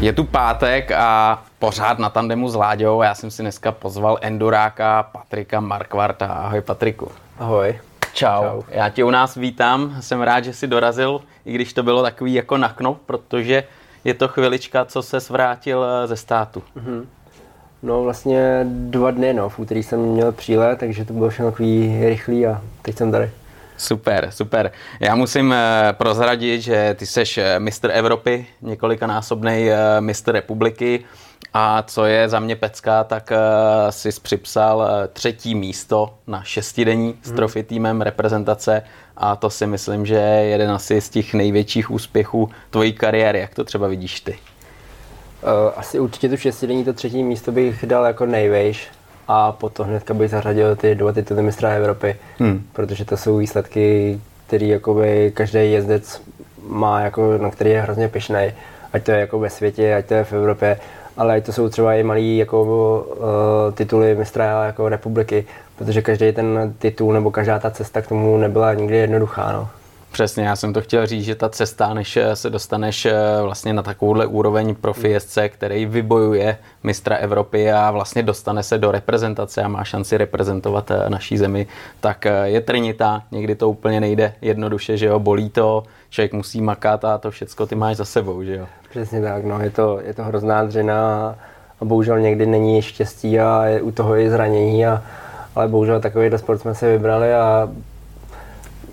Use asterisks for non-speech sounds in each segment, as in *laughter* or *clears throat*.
Je tu pátek a pořád na tandemu s Láďou. Já jsem si dneska pozval enduráka Patrika Markvarta. Ahoj Patriku. Ahoj. Čau. Čau. Já tě u nás vítám. Jsem rád, že jsi dorazil, i když to bylo takový jako na knop, protože je to chvilička, co se zvrátil eh, ze státu. Mm-hmm. No vlastně dva dny, no. V úterý jsem měl přílet, takže to bylo všechno takový rychlý a teď jsem tady. Super, super. Já musím eh, prozradit, že ty seš eh, mistr Evropy, několikanásobný eh, mistr republiky a co je za mě pecka, tak jsi připsal třetí místo na šestidenní s mhm. trofy týmem reprezentace a to si myslím, že je jeden asi z těch největších úspěchů tvojí kariéry. Jak to třeba vidíš ty? Asi určitě tu šestidenní to třetí místo bych dal jako nejvejš a potom hnedka bych zařadil ty dva tituly mistra Evropy, hmm. protože to jsou výsledky, který jakoby každý jezdec má, jako, na který je hrozně pišnej, ať to je jako ve světě, ať to je v Evropě, ale ať to jsou třeba i malý jako, uh, tituly mistra jako republiky, protože každý ten titul nebo každá ta cesta k tomu nebyla nikdy jednoduchá. No. Přesně, já jsem to chtěl říct, že ta cesta, než eh, se dostaneš eh, vlastně na takovouhle úroveň profi jezdce, který vybojuje mistra Evropy a vlastně dostane se do reprezentace a má šanci reprezentovat eh, naší zemi, tak je trnitá, někdy to úplně nejde jednoduše, že jo, bolí to, člověk musí makat a to všecko ty máš za sebou, že jo. Přesně tak, no, je to, je to hrozná dřina a bohužel někdy není štěstí a je u toho i zranění, a, ale bohužel takový sport jsme se vybrali a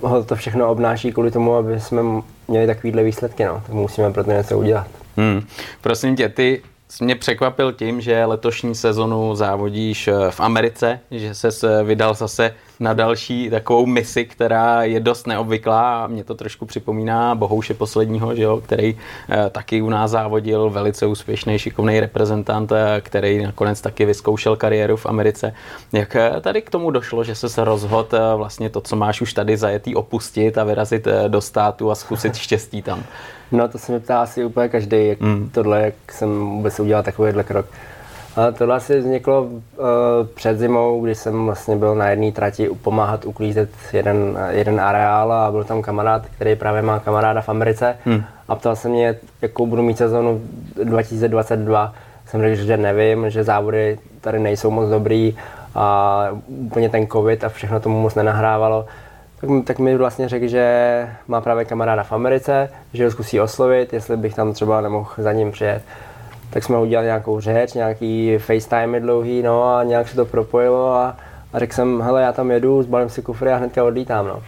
ho to všechno obnáší kvůli tomu, aby jsme měli takovýhle výsledky, no. tak musíme pro to něco udělat. Hmm. Prosím tě, ty jsi mě překvapil tím, že letošní sezonu závodíš eh, v Americe, že se vydal zase na další takovou misi, která je dost neobvyklá a mě to trošku připomíná Bohouše posledního, že jo, který eh, taky u nás závodil, velice úspěšný, šikovný reprezentant, eh, který nakonec taky vyzkoušel kariéru v Americe. Jak tady k tomu došlo, že se rozhodl vlastně to, co máš už tady zajetý, opustit a vyrazit do státu a zkusit štěstí tam? No to se mi ptá asi úplně každý, jak mm. tohle, jak jsem vůbec udělal takovýhle krok. A tohle asi vzniklo uh, před zimou, kdy jsem vlastně byl na jedné trati pomáhat uklízet jeden, jeden areál a byl tam kamarád, který právě má kamaráda v Americe mm. a ptal se mě, jakou budu mít sezónu 2022. Jsem řekl, že nevím, že závody tady nejsou moc dobrý a úplně ten covid a všechno tomu moc nenahrávalo tak, tak mi vlastně řekl, že má právě kamaráda v Americe, že ho zkusí oslovit, jestli bych tam třeba nemohl za ním přijet. Tak jsme udělali nějakou řeč, nějaký FaceTime dlouhý, no a nějak se to propojilo a, a řekl jsem, hele, já tam jedu, zbalím si kufry a hnedka odlítám, no.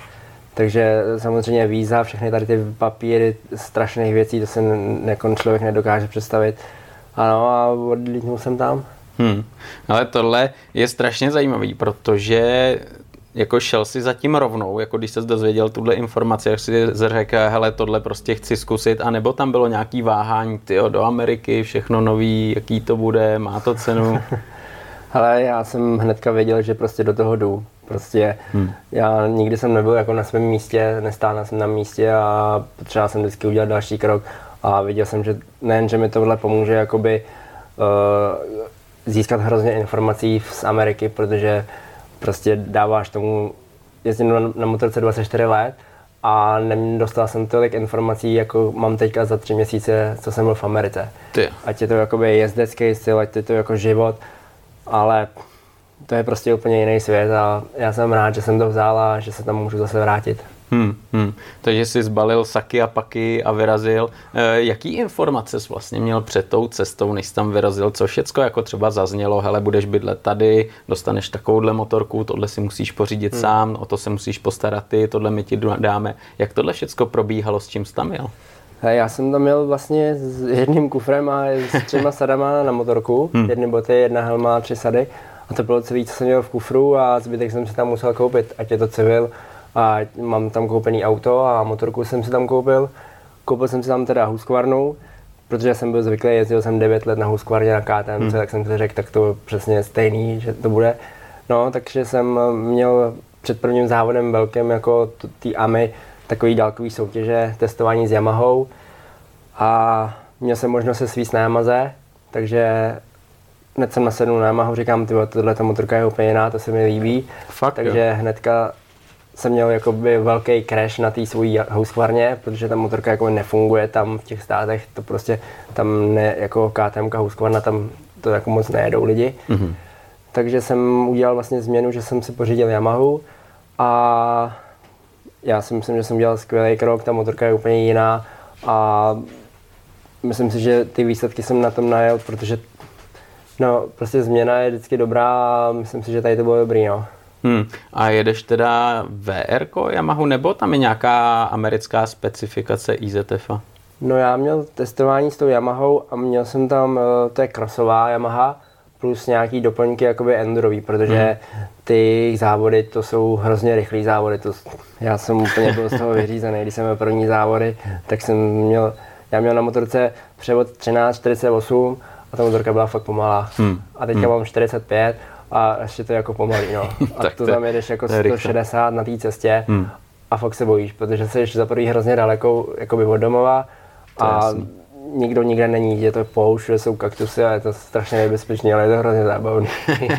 Takže samozřejmě víza, všechny tady ty papíry, strašných věcí, to se nekon člověk nedokáže představit. Ano, a odlítnul jsem tam. Hmm. Ale tohle je strašně zajímavý, protože jako šel si zatím rovnou, jako když se dozvěděl tuhle informaci, jak si řekl, hele, tohle prostě chci zkusit, anebo tam bylo nějaký váhání, ty do Ameriky, všechno nový, jaký to bude, má to cenu? *laughs* Ale já jsem hnedka věděl, že prostě do toho jdu. Prostě hmm. já nikdy jsem nebyl jako na svém místě, nestál jsem na místě a potřeboval jsem vždycky udělat další krok a viděl jsem, že nejen, že mi tohle pomůže jakoby uh, získat hrozně informací z Ameriky, protože prostě dáváš tomu, jezdím na, na motorce 24 let a nedostal jsem tolik informací, jako mám teďka za tři měsíce, co jsem byl v Americe. Ty. Ať je to jakoby jezdecký styl, ať je to jako život, ale to je prostě úplně jiný svět a já jsem rád, že jsem to vzal a že se tam můžu zase vrátit. Hmm, hmm. Takže jsi zbalil saky a paky a vyrazil. E, jaký informace jsi vlastně měl před tou cestou, než jsi tam vyrazil? Co všecko jako třeba zaznělo, hele, budeš bydlet tady, dostaneš takovouhle motorku, tohle si musíš pořídit hmm. sám, o to se musíš postarat ty, tohle my ti dáme. Jak tohle všecko probíhalo, s čím jsi tam jel? Já jsem tam měl vlastně s jedním kufrem a s třema sadama na motorku. Hmm. Jedny boty, jedna helma, tři sady. A to bylo celé, co jsem měl v kufru a zbytek jsem si tam musel koupit, ať je to civil, a mám tam koupený auto a motorku jsem si tam koupil. Koupil jsem si tam teda Husqvarnu, protože jsem byl zvyklý, jezdil jsem 9 let na Husqvarně na KTM, hmm. tak jsem si řekl, tak to přesně stejný, že to bude. No, takže jsem měl před prvním závodem velkým jako ty AMI takový dálkový soutěže, testování s Yamahou a měl jsem možnost se svíst na Yamaze, takže hned jsem nasedl na Yamahu, říkám, ty tohle ta motorka je úplně jiná, to se mi líbí. Fakt, takže jo. hnedka jsem měl jakoby velký crash na té svojí houskvarně, protože ta motorka jako nefunguje tam v těch státech, to prostě tam ne, jako KTM houskvarna, tam to jako moc nejedou lidi. Mm-hmm. Takže jsem udělal vlastně změnu, že jsem si pořídil Yamahu a já si myslím, že jsem dělal skvělý krok, ta motorka je úplně jiná a myslím si, že ty výsledky jsem na tom najel, protože no, prostě změna je vždycky dobrá a myslím si, že tady to bylo dobrý, no. Hmm. A jedeš teda VR Yamahu nebo tam je nějaká americká specifikace IZF? No já měl testování s tou Yamahou a měl jsem tam, eh, to je krosová Yamaha, plus nějaký doplňky jakoby endurový, protože hmm. ty závody to jsou hrozně rychlý závody. To, já jsem úplně byl z toho vyřízený, když jsem měl první závody, tak jsem měl, já měl na motorce převod 13.48 a ta motorka byla fakt pomalá. Hmm. A teďka hmm. mám 45 a ještě to je jako pomalý, no. *laughs* A to, to tam jedeš jako 160 na té cestě hmm. a fakt se bojíš, protože jsi za prvý hrozně daleko jakoby od domova a nikdo nikde není, je to poušť, že jsou kaktusy a je to strašně nebezpečné, ale je to hrozně zábavné.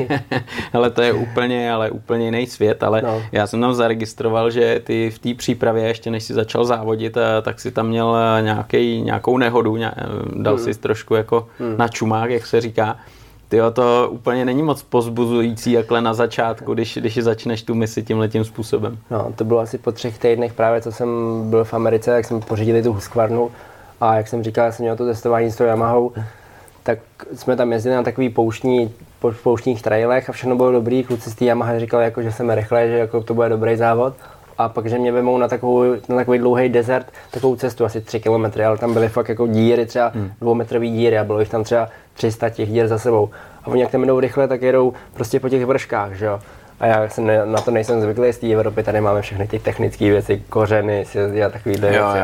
*laughs* ale to je úplně, ale úplně jiný svět, ale no. já jsem tam zaregistroval, že ty v té přípravě, ještě než si začal závodit, eh, tak si tam měl eh, nějaký, nějakou nehodu, eh, dal hmm. si trošku jako hmm. na čumák, jak se říká. Tyjo, to úplně není moc pozbuzující jakhle na začátku, když, když začneš tu misi tím letím způsobem. No, to bylo asi po třech týdnech právě, co jsem byl v Americe, jak jsme pořídili tu Husqvarnu a jak jsem říkal, jsem měl to testování s tou Yamahou, tak jsme tam jezdili na takový pouštní, po pouštních trailech a všechno bylo dobrý. Kluci z té Yamaha říkali, jako, že jsem rychle, že jako to bude dobrý závod. A pak, že mě vemou na, takovou, na takový dlouhý desert, takovou cestu, asi 3 km, ale tam byly fakt jako díry, třeba hmm. dvoumetrový díry a bylo jich tam třeba 300 těch dír za sebou. A oni jak tam jdou rychle, tak jedou prostě po těch vrškách, že jo. A já jsem ne, na to nejsem zvyklý z té Evropy, tady máme všechny ty technické věci, kořeny, sjezdy a takovýhle věci.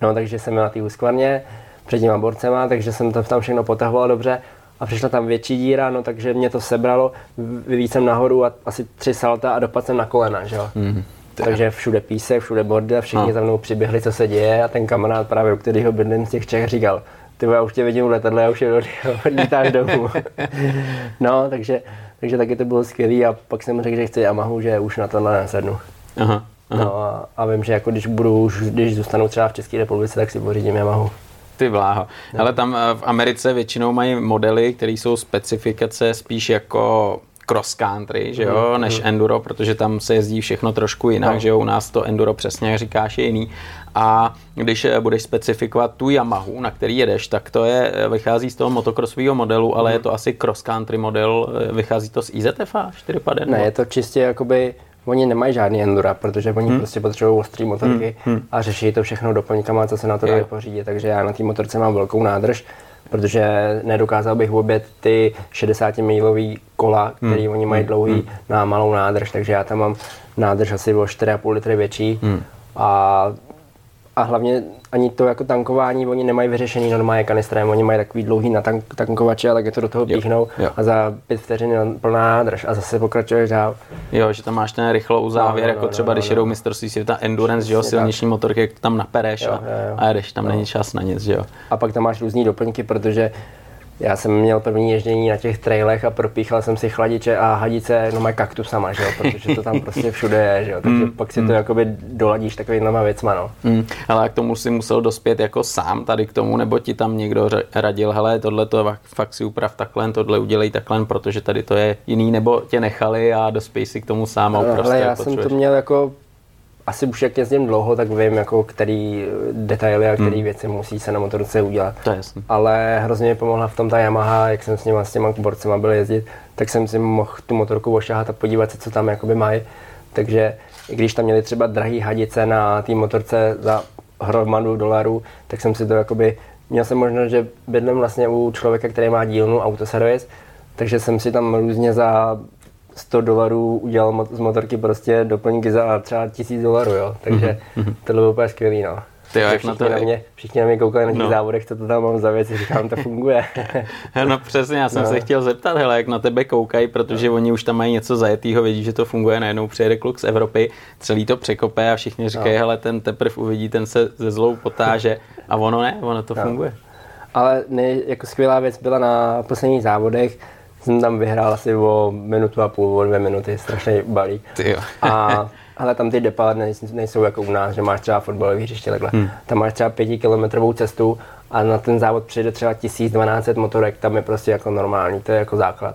No, takže jsem na té úskvarně před těma borcema, takže jsem to tam všechno potahoval dobře a přišla tam větší díra, no takže mě to sebralo, vyvíc jsem nahoru a asi tři salta a dopadl jsem na kolena, že jo. Mm-hmm. Takže všude písek, všude bordel, všichni no. za mnou přiběhli, co se děje a ten kamarád právě, u kterého bydlím z těch Čech, říkal, ty já už tě vidím v letadle, já už je *laughs* odlítáš domů. no, takže, takže taky to bylo skvělé a pak jsem řekl, že chci Yamahu, že už na tohle nesednu. Aha. Aha. No a, a, vím, že jako když budu už, když zůstanu třeba v České republice, tak si pořídím Yamahu. Ty vláho. No. Ale tam eh, v Americe většinou mají modely, které jsou specifikace spíš jako cross country, že jo, mm, než mm. enduro, protože tam se jezdí všechno trošku jinak, no. že jo, u nás to enduro přesně, jak říkáš, je jiný. A když eh, budeš specifikovat tu Yamahu, na který jedeš, tak to je, eh, vychází z toho motokrosového modelu, ale mm. je to asi cross country model, vychází to z IZFA 4 Ne, je to čistě jakoby Oni nemají žádný endura, protože oni hmm. prostě potřebují ostrý motorky hmm. hmm. a řeší to všechno doplňkama, co se na to dá pořídit. Takže já na té motorce mám velkou nádrž, protože nedokázal bych obět ty 60 milový kola, který hmm. oni mají hmm. dlouhý hmm. na malou nádrž, takže já tam mám nádrž asi o 4,5 litry větší hmm. a a hlavně ani to jako tankování, oni nemají vyřešený normálně kanistrem, oni mají takový dlouhý natankovače, ale je to do toho píchnou jo, jo. a za pět vteřin plná nádrž a zase pokračuješ dál. Jo, že tam máš ten rychlou závěr, no, no, jako no, třeba no, když no, jedou mistrovství světa endurance, že jo, silnější motorky, tam napereš jo, jo, jo. a jedeš, tam no. není čas na nic, že jo. A pak tam máš různý doplňky, protože já jsem měl první ježdění na těch trailech a propíchal jsem si chladiče a hadice no mají kaktusama, že jo, protože to tam prostě všude je, že jo, takže mm, pak si mm. to jakoby doladíš takovýma věcma, no. Mm, ale k tomu si musel dospět jako sám tady k tomu, nebo ti tam někdo radil, hele, tohle to fakt si uprav takhle, tohle udělej takhle, protože tady to je jiný, nebo tě nechali a dospěj si k tomu sám a no, prostě já jsem to měl jako asi už jak jezdím dlouho, tak vím, jako který detaily a který hmm. věci musí se na motorce udělat. To je jasný. Ale hrozně mi pomohla v tom ta Yamaha, jak jsem s nima, s těma borcema byl jezdit, tak jsem si mohl tu motorku ošahat a podívat se, co tam jakoby mají. Takže i když tam měli třeba drahý hadice na té motorce za hromadu dolarů, tak jsem si to jakoby, měl jsem možnost, že bydlím vlastně u člověka, který má dílnu autoservis, takže jsem si tam různě za 100 dolarů udělal z motorky prostě doplňky za třeba 1000 dolarů, jo. Takže mm-hmm. tohle bylo úplně skvělý, no. Ty jo, jak na to... Na mě, všichni na mě koukali na těch no. závodech, co to tam mám za věci, říkám, to funguje. *laughs* no přesně, já jsem no. se chtěl zeptat, hele, jak na tebe koukají, protože no. oni už tam mají něco zajetýho, vědí, že to funguje, najednou přijede kluk z Evropy, celý to překope a všichni říkají, no. hele, ten teprve uvidí, ten se ze zlou potáže a ono ne, ono to no. funguje. Ale ne, jako skvělá věc byla na posledních závodech, jsem tam vyhrál asi o minutu a půl, o dvě minuty, strašný balík. A *laughs* Ale tam ty depa nejsou jako u nás, že máš třeba fotbalové hřiště takhle. Hmm. Tam máš třeba pětikilometrovou cestu a na ten závod přijde třeba 1200 motorek, tam je prostě jako normální, to je jako základ.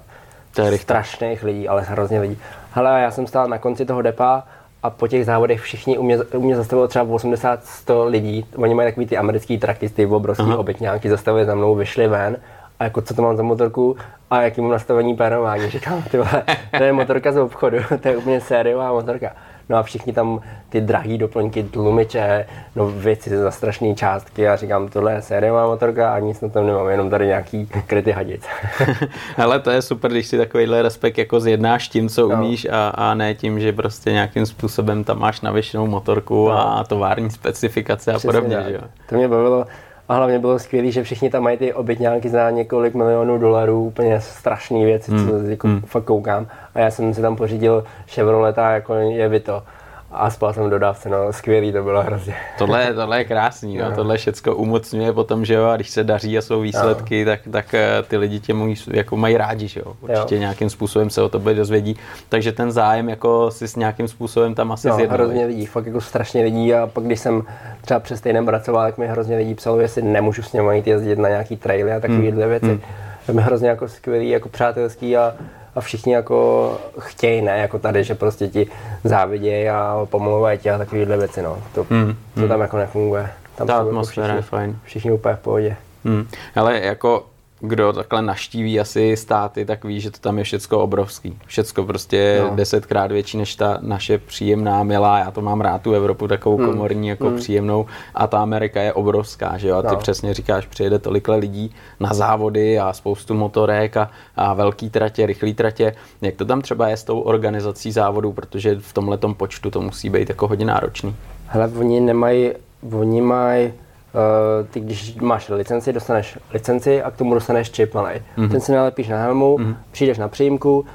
To je strašných lidí, ale hrozně lidí. Hele, já jsem stál na konci toho depa a po těch závodech všichni u mě, u mě zastavilo třeba 80-100 lidí. Oni mají takový ty americký traky, ty obrovský obytňáky, zastavili za mnou, vyšli ven a jako co to mám za motorku a jaký mám nastavení pérování. *laughs* Říkám, ty vole, to je motorka z obchodu, *laughs* to je úplně sériová motorka. No a všichni tam ty drahé doplňky, tlumiče, no věci za strašné částky a říkám, tohle je sériová motorka a nic na tom nemám, jenom tady nějaký kryty hadic. *laughs* Ale to je super, když si takovýhle respekt jako zjednáš tím, co no. umíš a, a ne tím, že prostě nějakým způsobem tam máš navěšenou motorku no. a tovární specifikace a Přesně podobně. Že jo? To mě bavilo, a hlavně bylo skvělé, že všichni tam mají ty obytňánky za několik milionů dolarů, úplně strašné věci, mm. co jako mm. fakt koukám. A já jsem si tam pořídil Chevroleta, jako je Vito a spal jsem dodávce, no skvělý to bylo hrozně. Tohle, tohle je krásný, no. no. tohle všechno umocňuje potom, že jo, a když se daří a jsou výsledky, no. tak, tak eh, ty lidi tě mají, jako mají rádi, že jo, určitě jo. nějakým způsobem se o tobě dozvědí, takže ten zájem jako si s nějakým způsobem tam asi no, zjednali. hrozně lidí, fakt jako strašně lidí a pak když jsem třeba přes týden pracoval, tak mi hrozně lidí psalo, jestli nemůžu s nimi jít jezdit na nějaký traily a takovéhle hmm. věci. Hmm. To mi hrozně jako skvělý, jako přátelský a a všichni jako chtějí, ne jako tady, že prostě ti závidějí a pomlouvají ti a takovéhle věci, no. To, hmm. to tam jako nefunguje. Tam Ta atmosféra jako všichni, je fajn. Všichni úplně v pohodě. Hmm. Ale jako kdo takhle naštíví asi státy, tak ví, že to tam je všecko obrovský. Všecko prostě no. desetkrát větší než ta naše příjemná, milá, já to mám rád tu Evropu takovou hmm. komorní, jako hmm. příjemnou a ta Amerika je obrovská, že jo, a ty no. přesně říkáš, přijede tolikle lidí na závody a spoustu motorek a, a velký tratě, rychlý tratě. Jak to tam třeba je s tou organizací závodů, protože v tomhle počtu to musí být jako hodně náročný. Hele, oni nemají, oni mají Uh, ty když máš licenci, dostaneš licenci a k tomu dostaneš čip malý. Mm-hmm. Ten si nalepíš na helmu, mm-hmm. přijdeš na příjmku,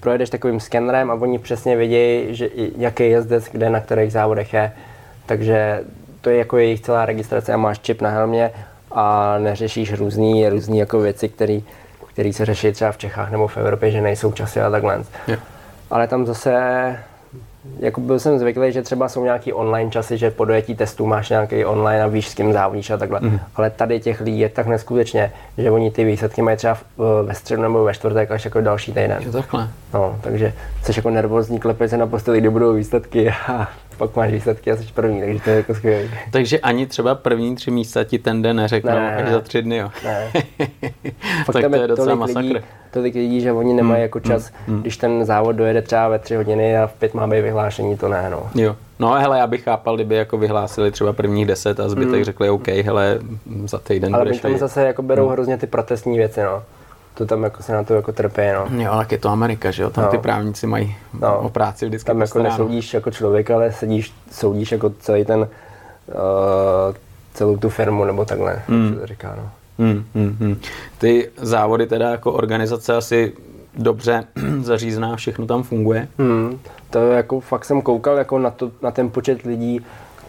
projedeš takovým skenerem a oni přesně vědí, že jaký jezdec, kde na kterých závodech je. Takže to je jako jejich celá registrace a máš čip na helmě a neřešíš různý, různý jako věci, které se řeší třeba v Čechách nebo v Evropě, že nejsou časy a takhle. Yeah. Ale tam zase jako byl jsem zvyklý, že třeba jsou nějaký online časy, že po dojetí testů máš nějaký online a víš, s kým závodíš a takhle. Mm. Ale tady těch lidí je tak neskutečně, že oni ty výsledky mají třeba ve středu nebo ve čtvrtek až jako další týden. Jo, takhle. No, takže jsi jako nervózní, klepeš se na posteli, kdy budou výsledky *laughs* a pak máš výsledky a jsi první, takže to je jako skvělé. Takže ani třeba první tři místa ti ten den neřeknou ne, až ne, za tři dny, jo? Ne. *laughs* tak to je docela masakr. Lidí, tolik lidí, že oni nemají hmm, jako čas, hmm, když ten závod dojede třeba ve tři hodiny a v pět má být vyhlášení, to ne, no. Jo. No hele, já bych chápal, kdyby jako vyhlásili třeba prvních deset a zbytek hmm. řekli OK, hele, za týden Ale budeš tam zase jako berou hmm. hrozně ty protestní věci, no to tam jako se na to jako trpí, no. Jo, tak je to Amerika, že jo? Tam no. ty právníci mají no. o práci vždycky Tam jako nesoudíš jako člověk, ale sedíš, soudíš jako celý ten, uh, celou tu firmu nebo takhle, mm. se to říká, no. Mm, mm, mm. Ty závody teda jako organizace asi dobře *clears throat* zařízená, všechno tam funguje? Mm, to jako fakt jsem koukal jako na, to, na ten počet lidí,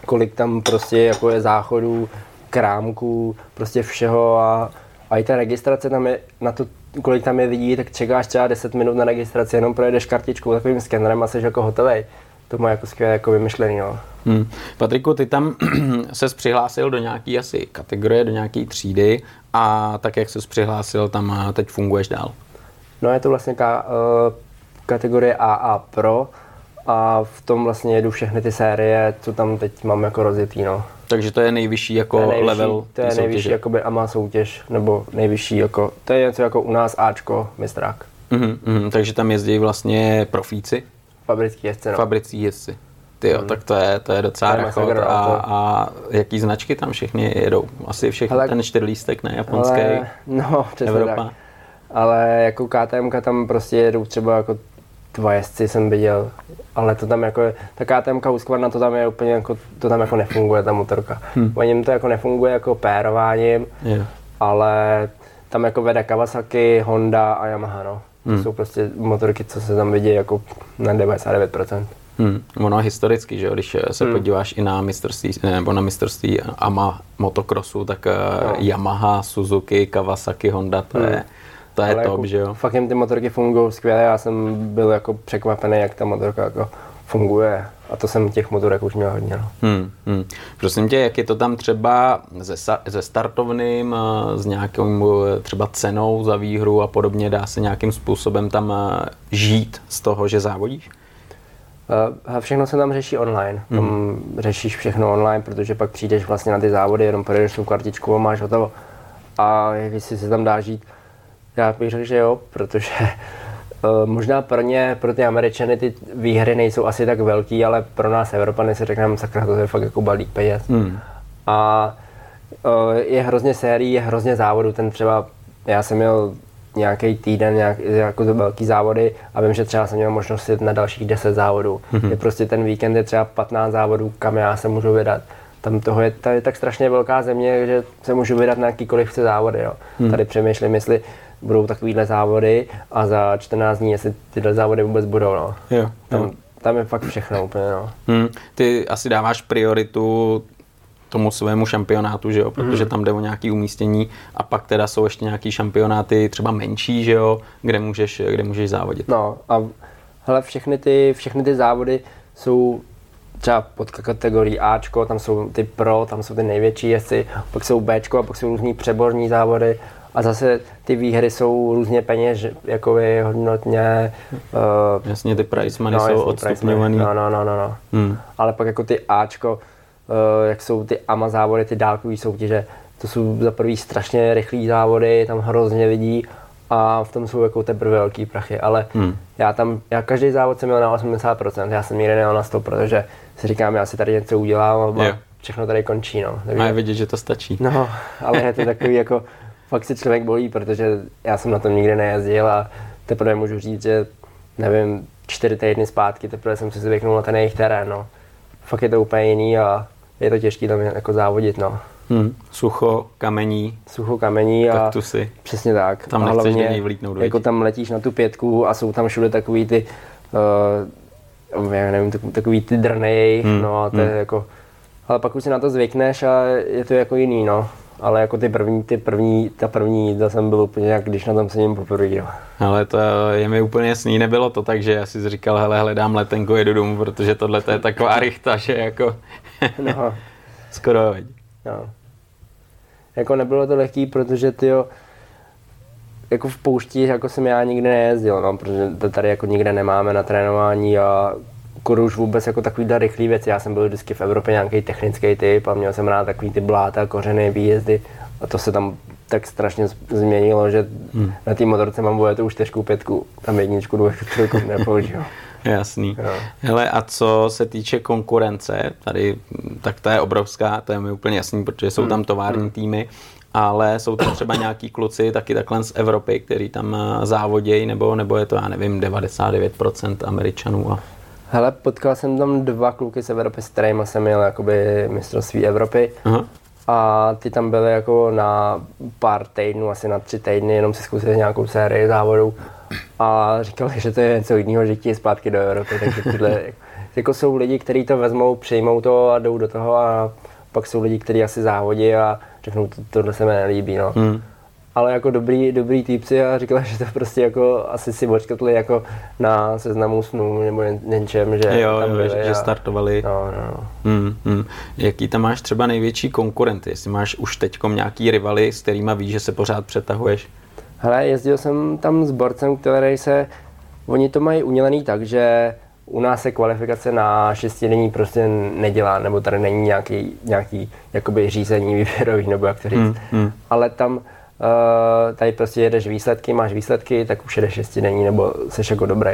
kolik tam prostě jako je záchodů, krámků, prostě všeho a a i ta registrace tam je, na to, kolik tam je lidí, tak čekáš třeba 10 minut na registraci, jenom projedeš kartičku takovým skenerem a jsi jako hotový. To má jako skvěle jako vymyšlený. No. Hmm. Patriku, ty tam *clears throat* se přihlásil do nějaké asi kategorie, do nějaké třídy a tak, jak se přihlásil, tam teď funguješ dál? No je to vlastně ka, uh, kategorie AA Pro a v tom vlastně jedu všechny ty série, co tam teď mám jako rozjetý. No. Takže to je nejvyšší jako to je nejvyšší, level To je soutěže. nejvyšší jakoby AMA soutěž, nebo nejvyšší jako, to je něco jako u nás Ačko, mistrák. Mm-hmm, mm, takže tam jezdí vlastně profíci? Fabrický jezdci, no. Fabrický jezdci. Ty jo, mm. tak to je, to je docela rachot. A, a jaký značky tam všechny jedou? Asi všechny ale, ten čtyřlístek, ne? Japonský, ale, no, Evropa. Tak. Ale jako KTM tam prostě jedou třeba jako dva jezdci jsem viděl, ale to tam jako, ta KTM Husqvarna to tam je úplně jako, to tam jako nefunguje ta motorka. Hmm. O něm to jako nefunguje jako pérováním, yeah. ale tam jako vede Kawasaki, Honda a Yamaha, no. To hmm. jsou prostě motorky, co se tam vidí jako na 99%. Hmm. Ono historicky, že když se hmm. podíváš i na mistrovství, nebo na mistrovství AMA motocrossu, tak eh, no. Yamaha, Suzuki, Kawasaki, Honda, to hmm. je to je top, jako, že jo? Fakt jim ty motorky fungují skvěle, já jsem byl jako překvapený, jak ta motorka jako funguje. A to jsem těch motorek už měl hodně. No. Hmm, hmm. Prosím tě, jak je to tam třeba ze, ze startovným, s nějakou třeba cenou za výhru a podobně, dá se nějakým způsobem tam žít z toho, že závodíš? A všechno se tam řeší online. Tam hmm. řešíš všechno online, protože pak přijdeš vlastně na ty závody, jenom projedeš tu kartičku a máš hotovo. A jestli se tam dá žít, já bych řekl, že jo, protože uh, *laughs* možná pro ně, pro ty Američany ty výhry nejsou asi tak velký, ale pro nás Evropany si řekneme, sakra, to je fakt jako balík peněz. Hmm. A uh, je hrozně sérií, je hrozně závodů, ten třeba, já jsem měl nějaký týden, nějak, jako to velký závody a vím, že třeba jsem měl možnost jít na dalších 10 závodů. Mm-hmm. Je prostě ten víkend je třeba 15 závodů, kam já se můžu vydat. Tam toho je, to je tak strašně velká země, že se můžu vydat na jakýkoliv chce závody. Jo. Mm. Tady přemýšlím, jestli budou takovýhle závody a za 14 dní, jestli tyhle závody vůbec budou. No. Jo, tam, jo. tam je fakt všechno úplně. No. Hmm. Ty asi dáváš prioritu tomu svému šampionátu, že jo, protože mm. tam jde o nějaké umístění a pak teda jsou ještě nějaký šampionáty třeba menší, že jo, kde můžeš, kde můžeš závodit. No a hele, všechny ty, všechny ty závody jsou třeba pod kategorií Ačko, tam jsou ty pro, tam jsou ty největší jezdci, pak jsou Bčko a pak jsou různý přeborní závody a zase ty výhry jsou různě peněž, jako je hodnotně. Uh, jasně, ty price money no, jsou odstupňovaný. No, no, no, no. no. Hmm. Ale pak jako ty Ačko, uh, jak jsou ty AMA závody, ty dálkové soutěže, to jsou za prvý strašně rychlý závody, tam hrozně lidí a v tom jsou jako teprve velký prachy, ale hmm. já tam, já každý závod jsem měl na 80%, já jsem neměl na 100%, protože si říkám, já si tady něco udělám a všechno tady končí, no. Takže, a je vidět, že to stačí. No, ale je to takový jako, fakt se člověk bolí, protože já jsem na tom nikdy nejezdil a teprve můžu říct, že nevím, čtyři týdny zpátky teprve jsem se zvyknul na ten jejich terén, no. Fakt je to úplně jiný a je to těžké tam jako závodit, no. Hmm. Sucho, kamení. Sucho, kamení a kaktusy. Přesně tak. Tam a hlavně, vlítnout, jako tam letíš na tu pětku a jsou tam všude takový ty, uh, já nevím, takový ty drnej, hmm. no a to hmm. je jako, ale pak už si na to zvykneš a je to jako jiný, no. Ale jako ty první, ty první, ta první jízda jsem byl úplně jak když na tom sedím poprvé. No. Ale to je mi úplně jasný, nebylo to tak, že já si říkal, hele, hledám letenku, jedu domů, protože tohle je taková *laughs* rychta, že jako no. *laughs* skoro No. Jako nebylo to lehký, protože ty jako v poušti, jako jsem já nikdy nejezdil, no, protože to tady jako nikde nemáme na trénování a už vůbec jako takový rychlý věci. Já jsem byl vždycky v Evropě nějaký technický typ a měl jsem rád takový ty bláta, kořeny, výjezdy a to se tam tak strašně změnilo, že hmm. na té motorce mám to už čtyřku, pětku, tam jedničku, dvojku, trojku nepoužiju. *laughs* Jasný. Jo. Hele, a co se týče konkurence, tady, tak ta je obrovská, to je mi úplně jasný, protože jsou hmm. tam tovární hmm. týmy, ale jsou tam třeba nějaký kluci taky takhle z Evropy, který tam eh, závodějí, nebo, nebo je to, já nevím, 99% Američanů a Hele, potkal jsem tam dva kluky z Evropy, s kterými jsem měl jakoby mistrovství Evropy. Aha. A ty tam byly jako na pár týdnů, asi na tři týdny, jenom si zkusili nějakou sérii závodů. A říkali, že to je něco jiného, že chtějí zpátky do Evropy. Takže tyhle, *laughs* jako jsou lidi, kteří to vezmou, přijmou to a jdou do toho a pak jsou lidi, kteří asi závodí a řeknou, to, tohle se mi nelíbí. No. Hmm ale jako dobrý, dobrý týpci a říkala, že to prostě jako asi si očkatli jako na seznamu snů nebo něčem, že jo, tam byli že, a... startovali. No, no, no. Hmm, hmm. Jaký tam máš třeba největší konkurenty? Jestli máš už teď nějaký rivaly, s kterými víš, že se pořád přetahuješ? Hele, jezdil jsem tam s borcem, který se, oni to mají udělaný tak, že u nás se kvalifikace na šestidenní prostě nedělá, nebo tady není nějaký, nějaký jakoby řízení *laughs* výběrový, nebo jak to říct. Hmm, hmm. Ale tam tady prostě jedeš výsledky, máš výsledky, tak už jedeš šestidenní nebo jsi jako dobrý.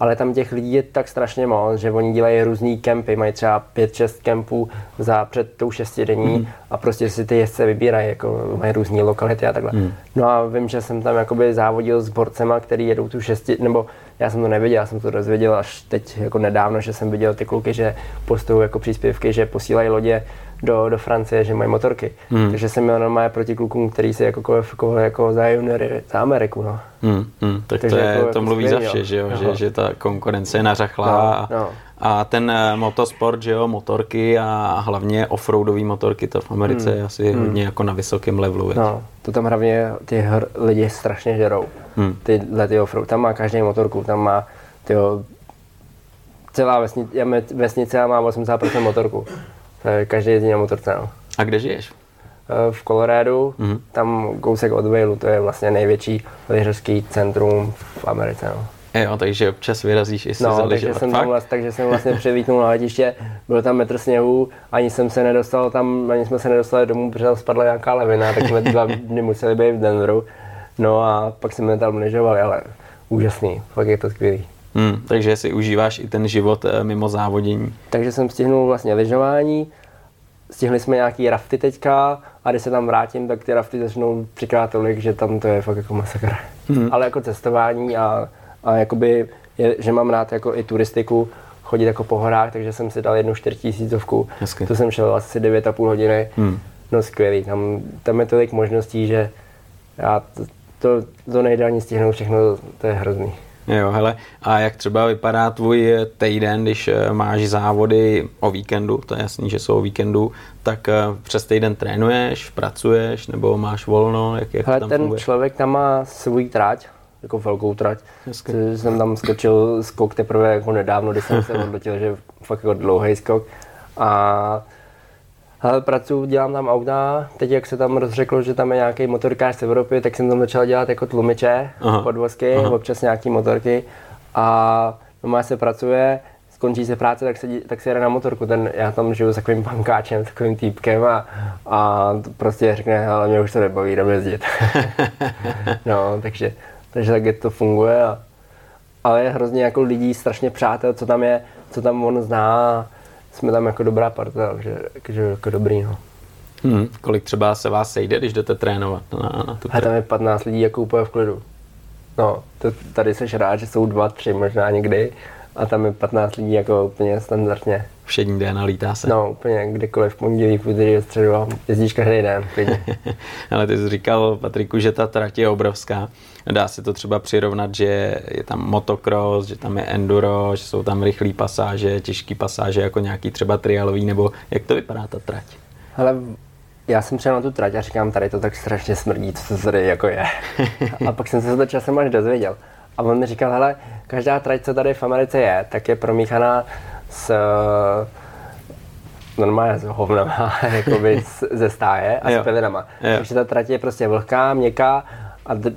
Ale tam těch lidí je tak strašně moc, že oni dělají různý kempy, mají třeba 5-6 kempů za před tou šestidenní mm. a prostě si ty jezdce vybírají, jako mají různé lokality a takhle. Mm. No a vím, že jsem tam jakoby závodil s borcema, který jedou tu šesti, nebo já jsem to nevěděl, já jsem to dozvěděl až teď jako nedávno, že jsem viděl ty kluky, že postují jako příspěvky, že posílají lodě do, do Francie, že mají motorky. Hmm. Takže jsem měl normálně proti klukům, který se jako kvalifikoval jako za juniory za Ameriku. No. Hmm, hmm. Tak Takže to, je, jako, to mluví za vše, že, jo? Že, že ta konkurence je nařachlá no, no. a ten uh, motosport, že jo, motorky a hlavně offroadové motorky, to v Americe hmm. je asi hmm. hodně jako na vysokém levelu. No, to tam hlavně ty hr, lidi strašně žerou. Hmm. Tyhle ty offroad, tam má každý motorku, tam má tyho, Celá vesnice, vesnice má 80% motorku. Každý jezdí na motorce. No. A kde žiješ? Eh, v Coloradu, mm-hmm. tam kousek od Valeu, to je vlastně největší lyžařský centrum v Americe. No. Jo, takže občas vyrazíš i se no, takže jsem, tam vlastně, takže jsem vlastně přivítnul na letiště, byl tam metr sněhu, ani jsem se nedostal tam, ani jsme se nedostali domů, protože tam spadla nějaká levina, tak jsme dva dny museli být v Denveru. No a pak jsme tam lyžovali, ale úžasný, fakt je to skvělý. Hmm, takže si užíváš i ten život eh, mimo závodění. Takže jsem stihnul vlastně lyžování, stihli jsme nějaký rafty teďka a když se tam vrátím, tak ty rafty začnou třikrát tolik, že tam to je fakt jako masakr. Hmm. Ale jako cestování a, a jakoby, je, že mám rád jako i turistiku, chodit jako po horách, takže jsem si dal jednu čtyřtisícovku. To jsem šel asi 9,5 hodiny. Hmm. No skvělý, tam, tam je tolik možností, že já to, to, to nejde ani stihnout všechno, to je hrozný. Jo, hele, a jak třeba vypadá tvůj týden, když eh, máš závody o víkendu, to je jasný, že jsou o víkendu, tak eh, přes týden trénuješ, pracuješ, nebo máš volno, jak, jak hele, tam ten funguje? člověk tam má svůj trať, jako velkou trať. Hezky. Jsem tam skočil skok teprve jako nedávno, když jsem se *laughs* odletěl, že fakt jako dlouhý skok. A ale pracuji, dělám tam auta, teď jak se tam rozřeklo, že tam je nějaký motorkář z Evropy, tak jsem tam začal dělat jako tlumiče, Aha. podvozky, Aha. občas nějaký motorky a doma se pracuje, skončí se práce, tak se, tak se jede na motorku. Ten, já tam žiju s takovým pankáčem, s takovým týpkem a, a prostě řekne, ale mě už to nebaví, jdem jezdit. *laughs* no, takže, takže tak to funguje. A, ale je hrozně jako lidí, strašně přátel, co tam je, co tam on zná jsme tam jako dobrá parta, takže, takže jako dobrý, no. Hmm, kolik třeba se vás sejde, když jdete trénovat na, na tu A tam je 15 lidí jako úplně v klidu. No, to, tady seš rád, že jsou dva, tři možná někdy a tam je 15 lidí jako úplně standardně. Všední den a lítá se. No, úplně kdekoliv, v pondělí, v středu a jezdíš každý den. *laughs* Ale ty jsi říkal, Patriku, že ta trať je obrovská. Dá se to třeba přirovnat, že je tam motocross, že tam je enduro, že jsou tam rychlé pasáže, těžké pasáže, jako nějaký třeba trialový, nebo jak to vypadá ta trať? Ale já jsem přijel na tu trať a říkám, tady to tak strašně smrdí, co to tady jako je. *laughs* a pak jsem se to časem až dozvěděl. A on mi říkal, hele, každá trať, co tady v Americe je, tak je promíchaná s normálně s hovnama, *laughs* jakoby ze stáje a jo. s pelinama. Takže ta trať je prostě vlhká, měkká a d-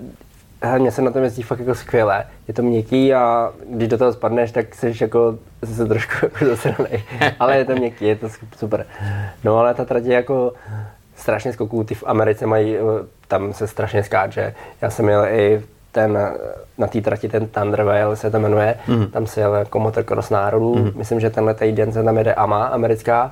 mně se na tom jezdí fakt jako skvěle. Je to měkký a když do toho spadneš, tak jsi jako se trošku *laughs* jako zasranej. ale je to měkký, je to super. No ale ta trať je jako strašně skoků. Ty v Americe mají, tam se strašně skáče. Já jsem jel i ten, na té trati ten Thunderwhale se to jmenuje, mm. tam se jel jako motocross národů. Mm. Myslím, že tenhle týden se tam jede AMA americká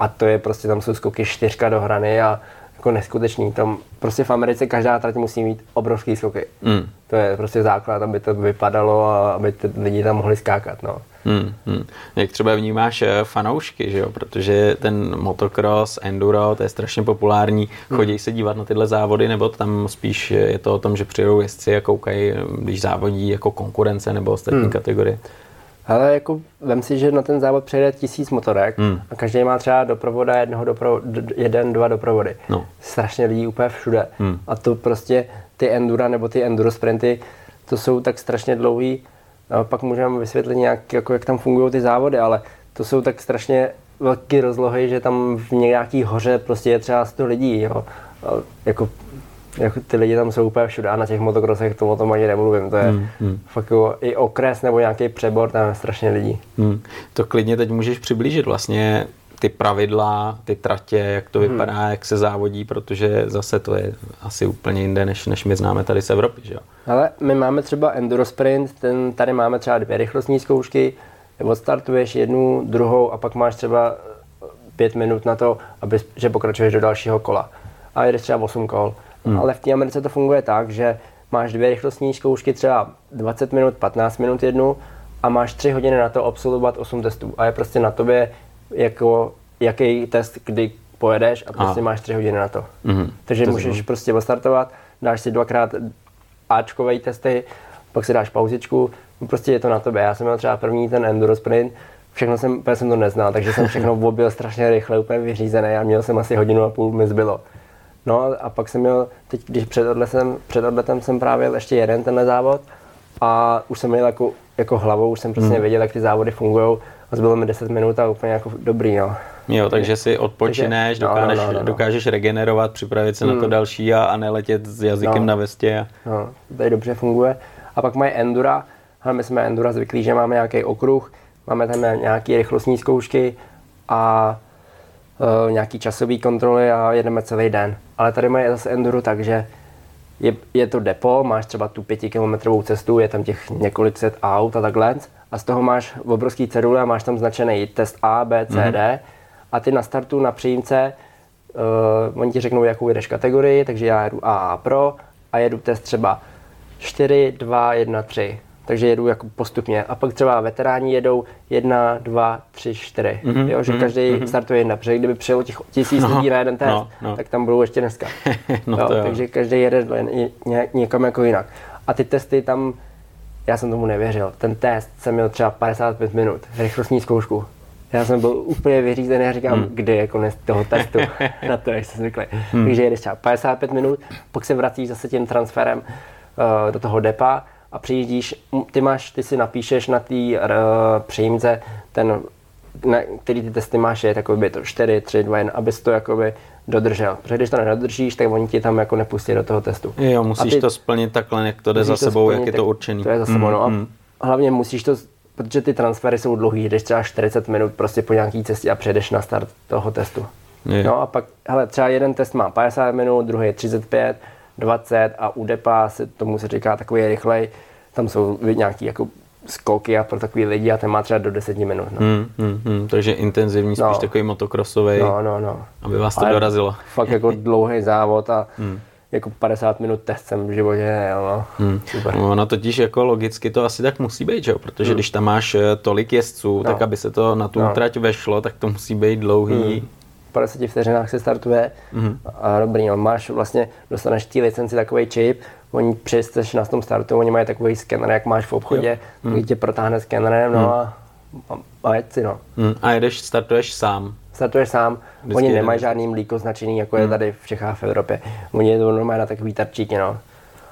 a to je prostě, tam jsou skoky čtyřka do hrany a jako neskutečný. Tam prostě v Americe každá trať musí mít obrovský skoky. Mm. To je prostě základ, aby to vypadalo a aby ty lidi tam mohli skákat. No. Hmm, hmm. Jak třeba vnímáš eh, fanoušky, že jo? protože ten motocross, enduro, to je strašně populární. Hmm. Chodí se dívat na tyhle závody, nebo tam spíš je to o tom, že přijdou jezdci a koukají, když závodí jako konkurence nebo ostatní hmm. kategorie? Ale jako vem si, že na ten závod přejde tisíc motorek hmm. a každý má třeba doprovoda, jednoho dopro, jeden, dva doprovody. No. Strašně lidí úplně všude. Hmm. A to prostě ty endura nebo ty enduro sprinty, to jsou tak strašně dlouhý, pak můžeme vysvětlit nějak, jako jak tam fungují ty závody, ale to jsou tak strašně velké rozlohy, že tam v nějaký hoře prostě je třeba 100 lidí. Jo. A jako jako ty lidi tam jsou úplně všude a na těch motokrosech to o tom ani nemluvím. To je hmm, hmm. fakt jako i okres nebo nějaký přebor, tam je strašně lidí. Hmm. To klidně teď můžeš přiblížit vlastně ty pravidla, ty tratě, jak to hmm. vypadá, hmm. jak se závodí, protože zase to je asi úplně jinde, než, než my známe tady z Evropy, že jo? Ale my máme třeba Enduro Sprint, ten, tady máme třeba dvě rychlostní zkoušky, odstartuješ jednu, druhou a pak máš třeba pět minut na to, aby, že pokračuješ do dalšího kola. A jedeš třeba 8 kol. Hmm. Ale v té Americe to funguje tak, že máš dvě rychlostní zkoušky, třeba 20 minut, 15 minut jednu a máš 3 hodiny na to absolvovat 8 testů. A je prostě na tobě, jako, jaký test, kdy pojedeš a prostě a. máš 3 hodiny na to. Mm-hmm. Takže to můžeš znamená. prostě odstartovat, dáš si dvakrát Ačkové testy, pak si dáš pauzičku, prostě je to na tobě. Já jsem měl třeba první ten enduro sprint, všechno jsem, jsem to neznal, takže jsem všechno *laughs* objel strašně rychle, úplně vyřízený a měl jsem asi hodinu a půl, mi zbylo. No a pak jsem měl, teď když před odletem, před odletem jsem právě ještě jeden tenhle závod a už jsem měl jako jako hlavou už jsem prostě hmm. věděl, jak ty závody fungují a zbylo mi 10 minut a úplně jako dobrý, no. Jo, takže si odpočineš, takže, dokážeš, no, no, no, no. dokážeš regenerovat, připravit se hmm. na to hmm. další a, a neletět s jazykem no. na vestě. A... No, tady dobře funguje. A pak mají endura, ale my jsme endura zvyklí, že máme nějaký okruh, máme tam nějaké rychlostní zkoušky a uh, nějaký časový kontroly a jedeme celý den. Ale tady mají zase enduro tak, že je, je to depo, máš třeba tu pětikilometrovou cestu, je tam těch několik set aut a takhle a z toho máš obrovský cedule a máš tam značený test A, B, C, mm-hmm. D a ty na startu na přijímce uh, oni ti řeknou, jakou jedeš kategorii, takže já jedu AA Pro a jedu test třeba 4, 2, 1, 3 takže jedu jako postupně. A pak třeba veteráni jedou jedna, dva, tři, čtyři. Mm-hmm, jo, že mm-hmm, každý mm-hmm. startuje jedna, protože kdyby přijelo těch tisíc no, lidí na jeden test, no, no. tak tam budou ještě dneska. *laughs* no, jo, takže každý jede ně, někam jako jinak. A ty testy tam, já jsem tomu nevěřil. Ten test jsem měl třeba 55 minut, rychlostní zkoušku. Já jsem byl úplně vyřízený a říkám, hmm. kdy je konec toho testu *laughs* na to, jak se zvyklý. Hmm. Takže jedeš třeba 55 minut, pak se vracíš zase tím transferem uh, do toho depa a přijíždíš, ty máš, ty si napíšeš na té uh, přijímce ten, na, který ty testy máš, je takový to 4, 3, 2, 1, abys to jakoby dodržel. Protože když to nedodržíš, tak oni ti tam jako nepustí do toho testu. Jo, musíš ty, to splnit takhle, jak to jde za sebou, splnit, jak je to určený. To je za sebou, mm, no a mm. hlavně musíš to, protože ty transfery jsou dlouhý, jdeš třeba 40 minut prostě po nějaký cestě a přejdeš na start toho testu. Je. No a pak, hele, třeba jeden test má 50 minut, druhý je 35, 20 a u depa se tomu se říká takový rychlej, tam jsou nějaký jako skoky a pro takový lidi a ten má třeba do 10 minut. No. Hmm, hmm, hmm, takže intenzivní, spíš no. takový motokrosový, no, no, no. aby vás to Ale dorazilo. Fakt jako *laughs* dlouhý závod a hmm. jako 50 minut test jsem v životě nejel, no. Hmm. Super. No, ono totiž jako logicky to asi tak musí být, že jo? protože hmm. když tam máš eh, tolik jezdců, no. tak aby se to na tu no. trať vešlo, tak to musí být dlouhý. Hmm 50 vteřinách se startuje mm-hmm. a dobrý, no, máš vlastně, dostaneš tí licenci takový čip, oni přisteš na tom startu, oni mají takový skener, jak máš v obchodě, mm. hmm tě protáhne skenerem, no mm. a, a, a jet si, no. Mm. A jedeš, startuješ sám. Startuješ sám, Vždycky oni nemají žádný mlíko značený, jako mm. je tady v Čechách v Evropě. Oni je to normálně na takový tarčíky, no.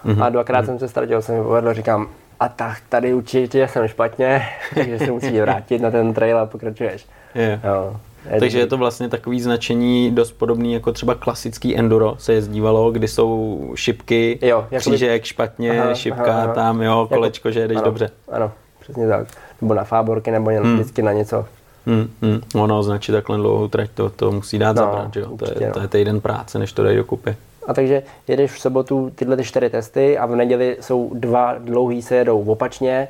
Mm-hmm. A dvakrát mm. jsem se ztratil, jsem mi povedl, říkám, a tak tady určitě jsem špatně, *laughs* takže se musíš vrátit na ten trail a pokračuješ. Yeah. Jo. Takže je to vlastně takový značení dost podobný jako třeba klasický enduro se jezdívalo, kdy jsou šipky, jo, křížek špatně, aha, šipka aha, aha. tam, jo, jako- kolečko, jako, že jedeš ano, dobře. Ano, přesně tak. Nebo na fáborky, nebo hmm. vždycky na něco. Hmm, hmm. Ono označit takhle dlouhou trať, to, to musí dát no, zabrat, že jo? to, je, no. to je týden práce, než to dají dokupy. A takže jedeš v sobotu tyhle ty čtyři testy a v neděli jsou dva dlouhý se jedou opačně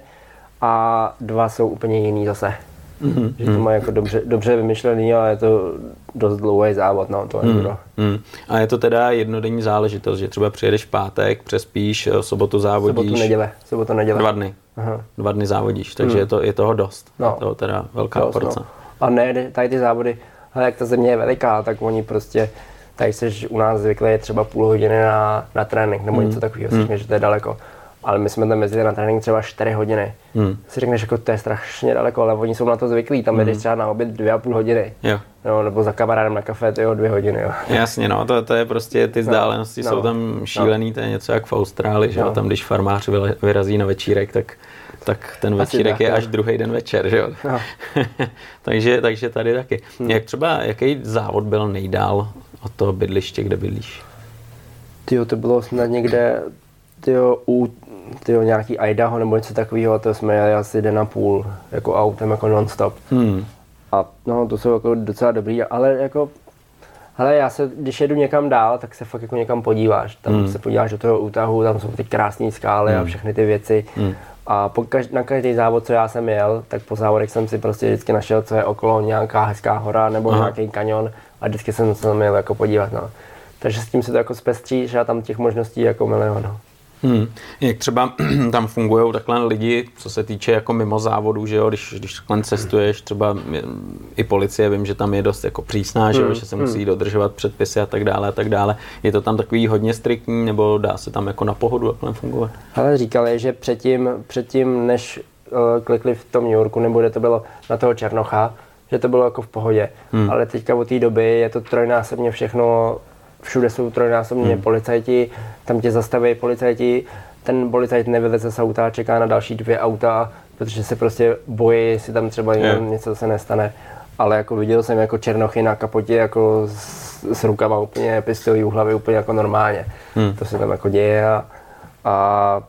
a dva jsou úplně jiný zase. Mm-hmm. Že to má jako dobře, dobře vymyšlený, ale je to dost dlouhý závod, no, to mm-hmm. Mm. A je to teda jednodenní záležitost, že třeba přijedeš pátek, přespíš, eh, sobotu závodíš. Sobotu, neděle. Sobotu, neděle. Dva dny. Aha. Dva dny závodíš, takže mm. je, to, je toho dost. No. Je toho teda velká dost, porce. No. A ne, tady ty závody, ale jak ta země je veliká, tak oni prostě, tady jsi u nás zvyklý je třeba půl hodiny na, na trénink nebo mm. něco takového, mm. že to je daleko ale my jsme tam jezdili na trénink třeba 4 hodiny. Hmm. Si řekneš, jako to je strašně daleko, ale oni jsou na to zvyklí, tam hmm. třeba na oběd dvě a půl hodiny. Jo. No, nebo za kamarádem na kafe, to jo, dvě hodiny. Jo. Jasně, no, to, to je prostě, ty no, vzdálenosti no, jsou tam šílený, no. to je něco jak v Austrálii, že no. tam když farmář vyrazí na večírek, tak tak ten večírek tak, je až druhý den večer, že jo? No. *laughs* takže, takže tady taky. Hmm. Jak třeba, jaký závod byl nejdál od toho bydliště, kde bydlíš? Tyjo, to bylo snad někde tyjo, u tyjo, nějaký Idaho nebo něco takového, to jsme jeli asi den a půl, jako autem, jako non-stop. Hmm. A no, to jsou jako docela dobrý, ale jako ale já se, když jedu někam dál, tak se fakt jako někam podíváš. Tam hmm. se podíváš do toho útahu, tam jsou ty krásné skály hmm. a všechny ty věci. Hmm. A po kaž, na každý závod, co já jsem jel, tak po závodech jsem si prostě vždycky našel, co je okolo, nějaká hezká hora nebo Aha. nějaký kanion a vždycky jsem se tam jel jako podívat. No. Takže s tím se to jako zpestří, že tam těch možností jako milion. No. Hmm. Jak třeba *clears throat* tam fungují takhle lidi, co se týče jako mimo závodu, že jo, když, když takhle cestuješ, třeba i policie, vím, že tam je dost jako přísná, že, jo, hmm. že se musí hmm. dodržovat předpisy a tak dále a tak dále. Je to tam takový hodně striktní, nebo dá se tam jako na pohodu takhle fungovat? Ale říkali, že předtím, předtím než uh, klikli v tom New Yorku, nebo kde to bylo na toho Černocha, že to bylo jako v pohodě. Hmm. Ale teďka od té doby je to trojnásobně všechno všude jsou trojnásobně hmm. policajti, tam tě zastaví policajti, ten policajt nevyleze z auta, čeká na další dvě auta, protože se prostě bojí, jestli tam třeba yeah. něco se nestane. Ale jako viděl jsem jako černochy na kapotě jako s, s rukama úplně, pistolí u hlavy úplně jako normálně. Hmm. To se tam jako děje a, a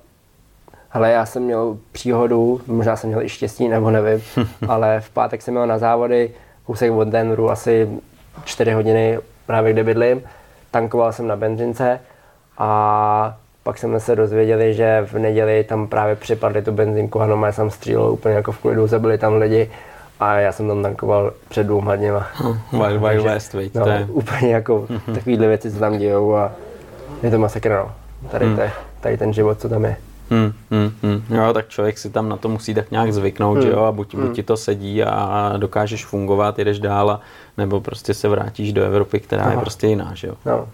Hele, já jsem měl příhodu, možná jsem měl i štěstí, nebo nevím, *laughs* ale v pátek jsem měl na závody kousek od Denveru asi 4 hodiny právě kde bydlím. Tankoval jsem na benzince a pak jsme se dozvěděli, že v neděli tam právě připadli tu benzínku a normálně jsem střílel úplně jako v klidu, zabili tam lidi a já jsem tam tankoval před dvěma dněma. Wild, wild West, no, to je... úplně jako takovýhle věci, co tam dějou a je to masakr, no. Tady, hmm. tady, tady ten život, co tam je. Hmm, hmm, hmm. Jo, tak člověk si tam na to musí tak nějak zvyknout, hmm. že jo, a buď, hmm. buď ti to sedí a dokážeš fungovat, jdeš dál, a, nebo prostě se vrátíš do Evropy, která Aha. je prostě jiná, že jo. No.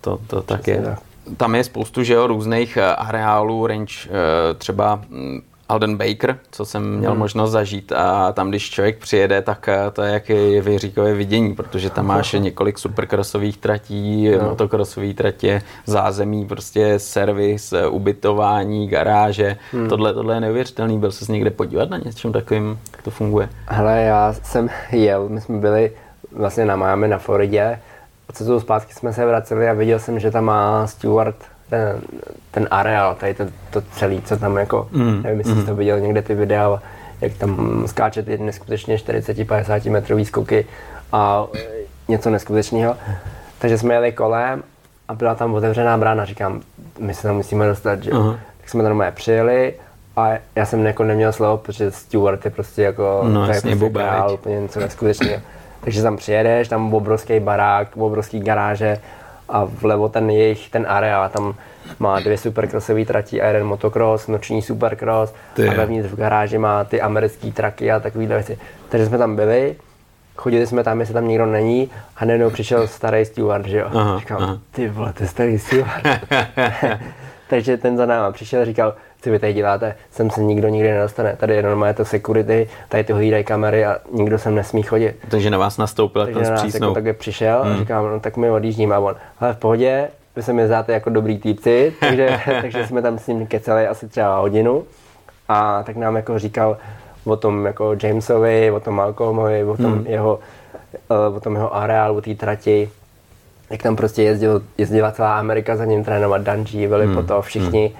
To, to tak je. Tak. Tam je spoustu, že jo, různých eh, areálů, range, eh, třeba hm, Alden Baker, co jsem měl hmm. možnost zažít a tam, když člověk přijede, tak eh, to je jak Věříkové vidění, protože tam máš několik superkrosových tratí, no. motokrosové tratě, zázemí, prostě servis, ubytování, garáže. Hmm. Tohle, tohle je neuvěřitelný. Byl se někde podívat na něčem takovým, jak to funguje? Hele, já jsem jel, my jsme byli vlastně na Miami, na Floridě, a co zpátky jsme se vraceli a viděl jsem, že tam má Stewart ten, ten areál, tady to, to celé, co tam jako, mm. nevím, jestli mm. jsi to viděl někde ty videa, jak tam skáče ty neskutečně 40-50 metrový skoky a něco neskutečného. Takže jsme jeli kolem a byla tam otevřená brána, říkám, my se tam musíme dostat, že uh-huh. Tak jsme normálně přijeli a já jsem jako neměl slovo, protože Stewart je prostě jako, no, to je prostě král, úplně něco neskutečného. Takže tam přijedeš, tam obrovský barák, obrovský garáže, a vlevo ten jejich, ten areál, tam má dvě supercrossové trati a jeden motocross, noční supercross ty. a vevnitř v garáži má ty americké traky a takovýhle věci. Takže jsme tam byli, chodili jsme tam, jestli tam nikdo není a najednou přišel starý steward, že jo. Aha, říkal, aha. ty vole, to je starý steward. *laughs* *laughs* Takže ten za náma přišel a říkal, co vy tady děláte, sem se nikdo nikdy nedostane. Tady je normálně to security, tady to hlídají kamery a nikdo sem nesmí chodit. Takže na vás nastoupil Takže ten na nás jako takhle přišel hmm. a říkám, no tak my odjíždíme a on, ale v pohodě, vy se mi zdáte jako dobrý týpci, *laughs* takže, takže jsme tam s ním keceli asi třeba hodinu a tak nám jako říkal o tom jako Jamesovi, o tom Malcolmovi, o tom hmm. jeho eh, o tom jeho areálu, o té trati, jak tam prostě jezdil, jezdila celá Amerika za ním trénovat Danji, byli hmm. po to všichni hmm.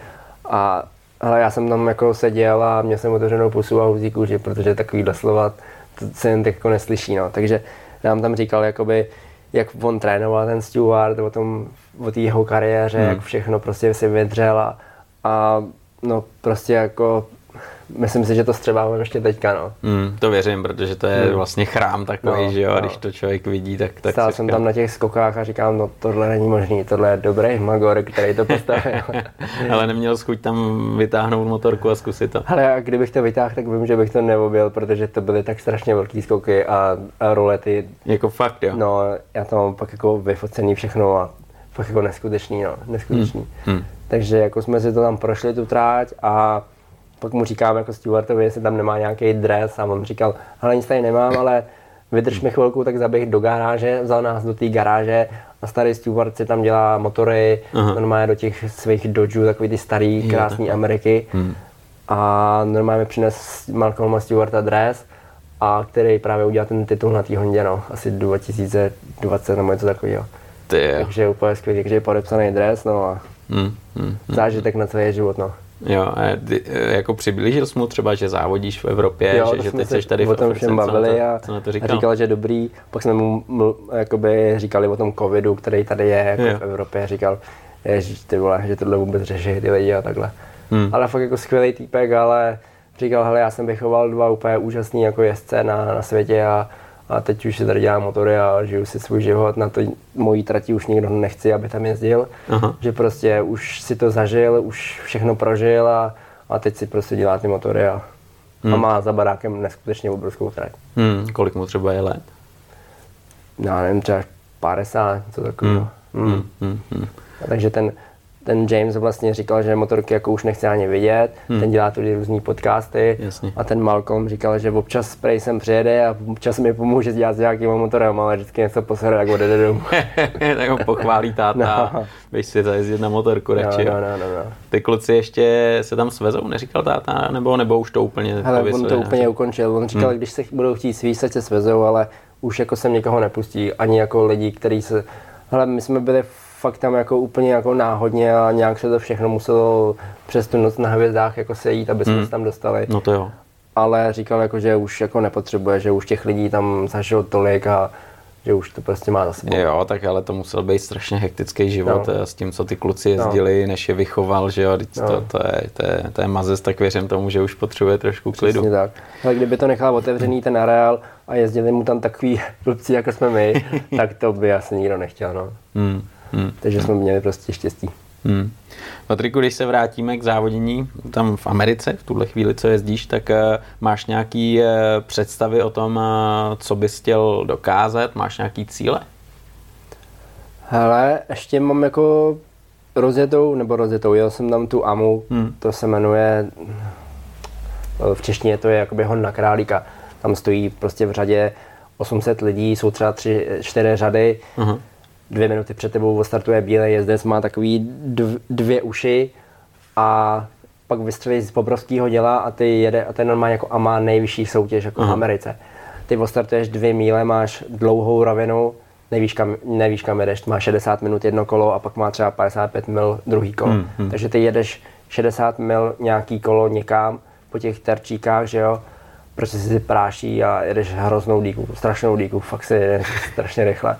a ale já jsem tam jako seděl a měl jsem otevřenou pusu a huzí kůži, protože takovýhle slova to se jen tak jako neslyší, no. Takže nám tam říkal, jakoby, jak on trénoval ten Stewart, o tom, o té jeho kariéře, hmm. jak všechno prostě si vydřel a, a no prostě jako myslím si, že to střebávám ještě teďka, no. Mm, to věřím, protože to je mm. vlastně chrám takový, no, že jo, a no. když to člověk vidí, tak... tak Stál jsem tam na těch skokách a říkám, no tohle není možný, tohle je dobrý magor, který to postavil. *laughs* Ale neměl chuť tam vytáhnout motorku a zkusit to. Ale a kdybych to vytáhl, tak vím, že bych to neobil, protože to byly tak strašně velký skoky a, a rolety. Jako fakt, jo? No, já to mám pak jako vyfocený všechno a fakt jako neskutečný, no, neskutečný. Mm. Mm. Takže jako jsme si to tam prošli, tu tráť a pak mu říkám jako Stewartovi, jestli tam nemá nějaký dres a on říkal, ale nic tady nemám, ale vydrž mi chvilku, tak zaběh do garáže, vzal nás do té garáže a starý Stewart si tam dělá motory, Aha. normálně do těch svých Dodgeů, takový ty starý, krásný Ameriky. Hmm. A normálně mi přines Malcolm Stewarta dres, a který právě udělal ten titul na té Hondě, no, asi 2020 nebo něco takového. Takže úplně skvělý, takže je podepsaný dres, no a hmm, hmm, hmm. zážitek na celý život, no. Jo, a ty, jako přiblížil jsi mu třeba, že závodíš v Evropě, jo, že, že teď jsi tady o tom všem bavili a, co na to říkal? a říkal, že dobrý. Pak jsme mu ml, jakoby říkali o tom covidu, který tady je jako jo. v Evropě. Říkal, ježiš, ty vole, že tohle vůbec řeší ty lidi a takhle. Hmm. Ale fakt jako skvělý týpek, ale říkal, hele, já jsem vychoval dva úplně úžasný jako jezdce na, na světě a a teď už si tady dělám motory a žiju si svůj život, na to mojí trati už nikdo nechci, aby tam jezdil, Aha. že prostě už si to zažil, už všechno prožil a, a teď si prostě dělá ty motory a, hmm. a má za barákem neskutečně obrovskou trať. Hmm. Kolik mu třeba je let? Já nevím, třeba 50, co takového. Hmm. Hmm. Hmm. Hmm. takže ten, ten James vlastně říkal, že motorky jako už nechce ani vidět, hmm. ten dělá tudy různý podcasty Jasně. a ten Malcolm říkal, že občas spray sem přijede a občas mi pomůže dělat s nějakým motorem, ale vždycky něco posere, jak odjede domů. *laughs* tak ho pochválí táta, no. běž si zajezdit na motorku radši. No, no, no, no, no. Ty kluci ještě se tam svezou, neříkal táta, nebo, nebo už to úplně Hele, on to úplně ukončil, on říkal, hmm. když se budou chtít svíst, se svezou, ale už jako sem někoho nepustí, ani jako lidi, kteří se... Hele, my jsme byli fakt tam jako úplně jako náhodně a nějak se to všechno muselo přes tu noc na hvězdách jako sejít, aby jsme hmm. se tam dostali. No to jo. Ale říkal jako, že už jako nepotřebuje, že už těch lidí tam zažil tolik a že už to prostě má za sebou. Jo, tak ale to musel být strašně hektický život no. s tím, co ty kluci jezdili, no. než je vychoval, že jo, no. to, to, je, to, je, to je mazec, tak věřím tomu, že už potřebuje trošku klidu. Přesně tak. Ale kdyby to nechal otevřený ten areál a jezdili mu tam takový *laughs* blbci, jako jsme my, *laughs* tak to by asi nikdo nechtěl, no. Hmm. Hmm. Takže jsme měli prostě štěstí. Hmm. Patriku, když se vrátíme k závodění tam v Americe, v tuhle chvíli, co jezdíš, tak uh, máš nějaký uh, představy o tom, uh, co bys chtěl dokázat? Máš nějaký cíle? Hele, ještě mám jako rozjetou, nebo rozjetou, jel jsem tam tu AMU, hmm. to se jmenuje, v češtině to je jakoby Honda Králíka. Tam stojí prostě v řadě 800 lidí, jsou třeba tři, čtyři řady. Uh-huh dvě minuty před tebou startuje bílý jezdec, má takový dv, dvě uši a pak vystřelí z obrovského děla a ty jede a ten normálně jako a má nejvyšší soutěž jako uh-huh. v Americe. Ty ostartuješ dvě míle, máš dlouhou ravinu, nevíš kam, nevíš kam jedeš, má 60 minut jedno kolo a pak má třeba 55 mil druhý kolo. Uh-huh. Takže ty jedeš 60 mil nějaký kolo někam po těch terčíkách, že jo, prostě si práší a jedeš hroznou díku, strašnou díku, fakt si jede *laughs* strašně rychle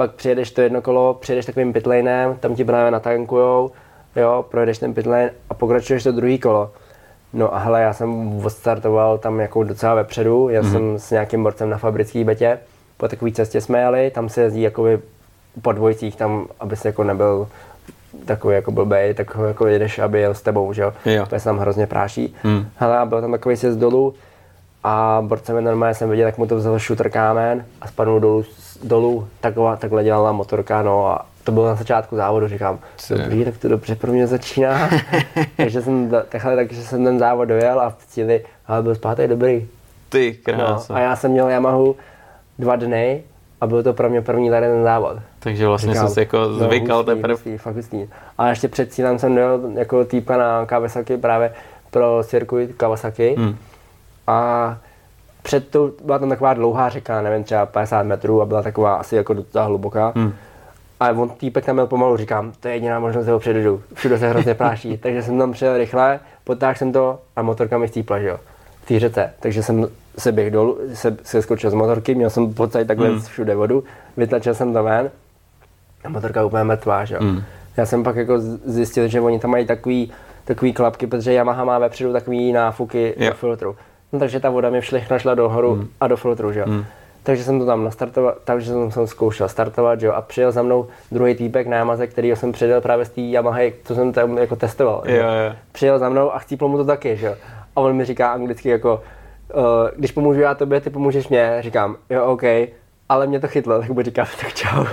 pak přijedeš to jedno kolo, přijedeš takovým pitlanem, tam ti právě natankujou, jo, projedeš ten pitlane a pokračuješ to druhý kolo. No a hele, já jsem odstartoval tam jako docela vepředu, já mm-hmm. jsem s nějakým borcem na fabrický betě, po takové cestě jsme jeli, tam se jezdí jakoby po dvojcích, tam, aby se jako nebyl takový jako blbej, tak ho jako jedeš, aby jel s tebou, že jo, jo. to se tam hrozně práší. Mm. Hele, a byl tam takový sjezd dolů a borce mi normálně jsem viděl, jak mu to vzal shooter kámen a spadnul dolů dolů, taková, takhle dělala motorka, no a to bylo na začátku závodu, říkám, dobrý, tak to dobře pro mě začíná. *laughs* takže jsem, takhle, takže jsem ten závod dojel a v cíli, ale byl zpátky dobrý. Ty krása. No, a já jsem měl Yamahu dva dny a byl to pro mě první tady ten závod. Takže vlastně jsem si jako no, zvykal no, teprve. Hustý, fakt hustý. A ještě před cílem jsem dojel jako týpka na Kawasaki právě pro cirkuit Kawasaki. Hmm. A před tou, byla tam taková dlouhá řeka, nevím, třeba 50 metrů a byla taková asi jako docela hluboká. Hmm. A on týpek tam měl pomalu, říkám, to je jediná možnost, že ho předjedu. Všude se hrozně práší. *laughs* takže jsem tam přijel rychle, potáhl jsem to a motorka mi stípla, že jo, v té řece. Takže jsem se běh dolů, se, se skočil z motorky, měl jsem pocit takhle hmm. všude vodu, vytlačil jsem to ven a motorka úplně mrtvá, že jo. Hmm. Já jsem pak jako zjistil, že oni tam mají takový, takový klapky, protože Yamaha má vepředu takový náfuky do filtru. No, takže ta voda mi všechno šla do horu hmm. a do filtru, že jo. Hmm. Takže jsem to tam nastartoval, takže jsem, jsem zkoušel startovat, že jo, a přijel za mnou druhý týpek na Yamaze, který jsem přidal právě z té Yamaha, co jsem tam jako testoval. Jo, jo. Přijel za mnou a chcípl mu to taky, že jo. A on mi říká anglicky jako, uh, když pomůžu já tobě, ty pomůžeš mě. Říkám, jo, OK, ale mě to chytlo, tak mu říkám, *laughs* tak čau.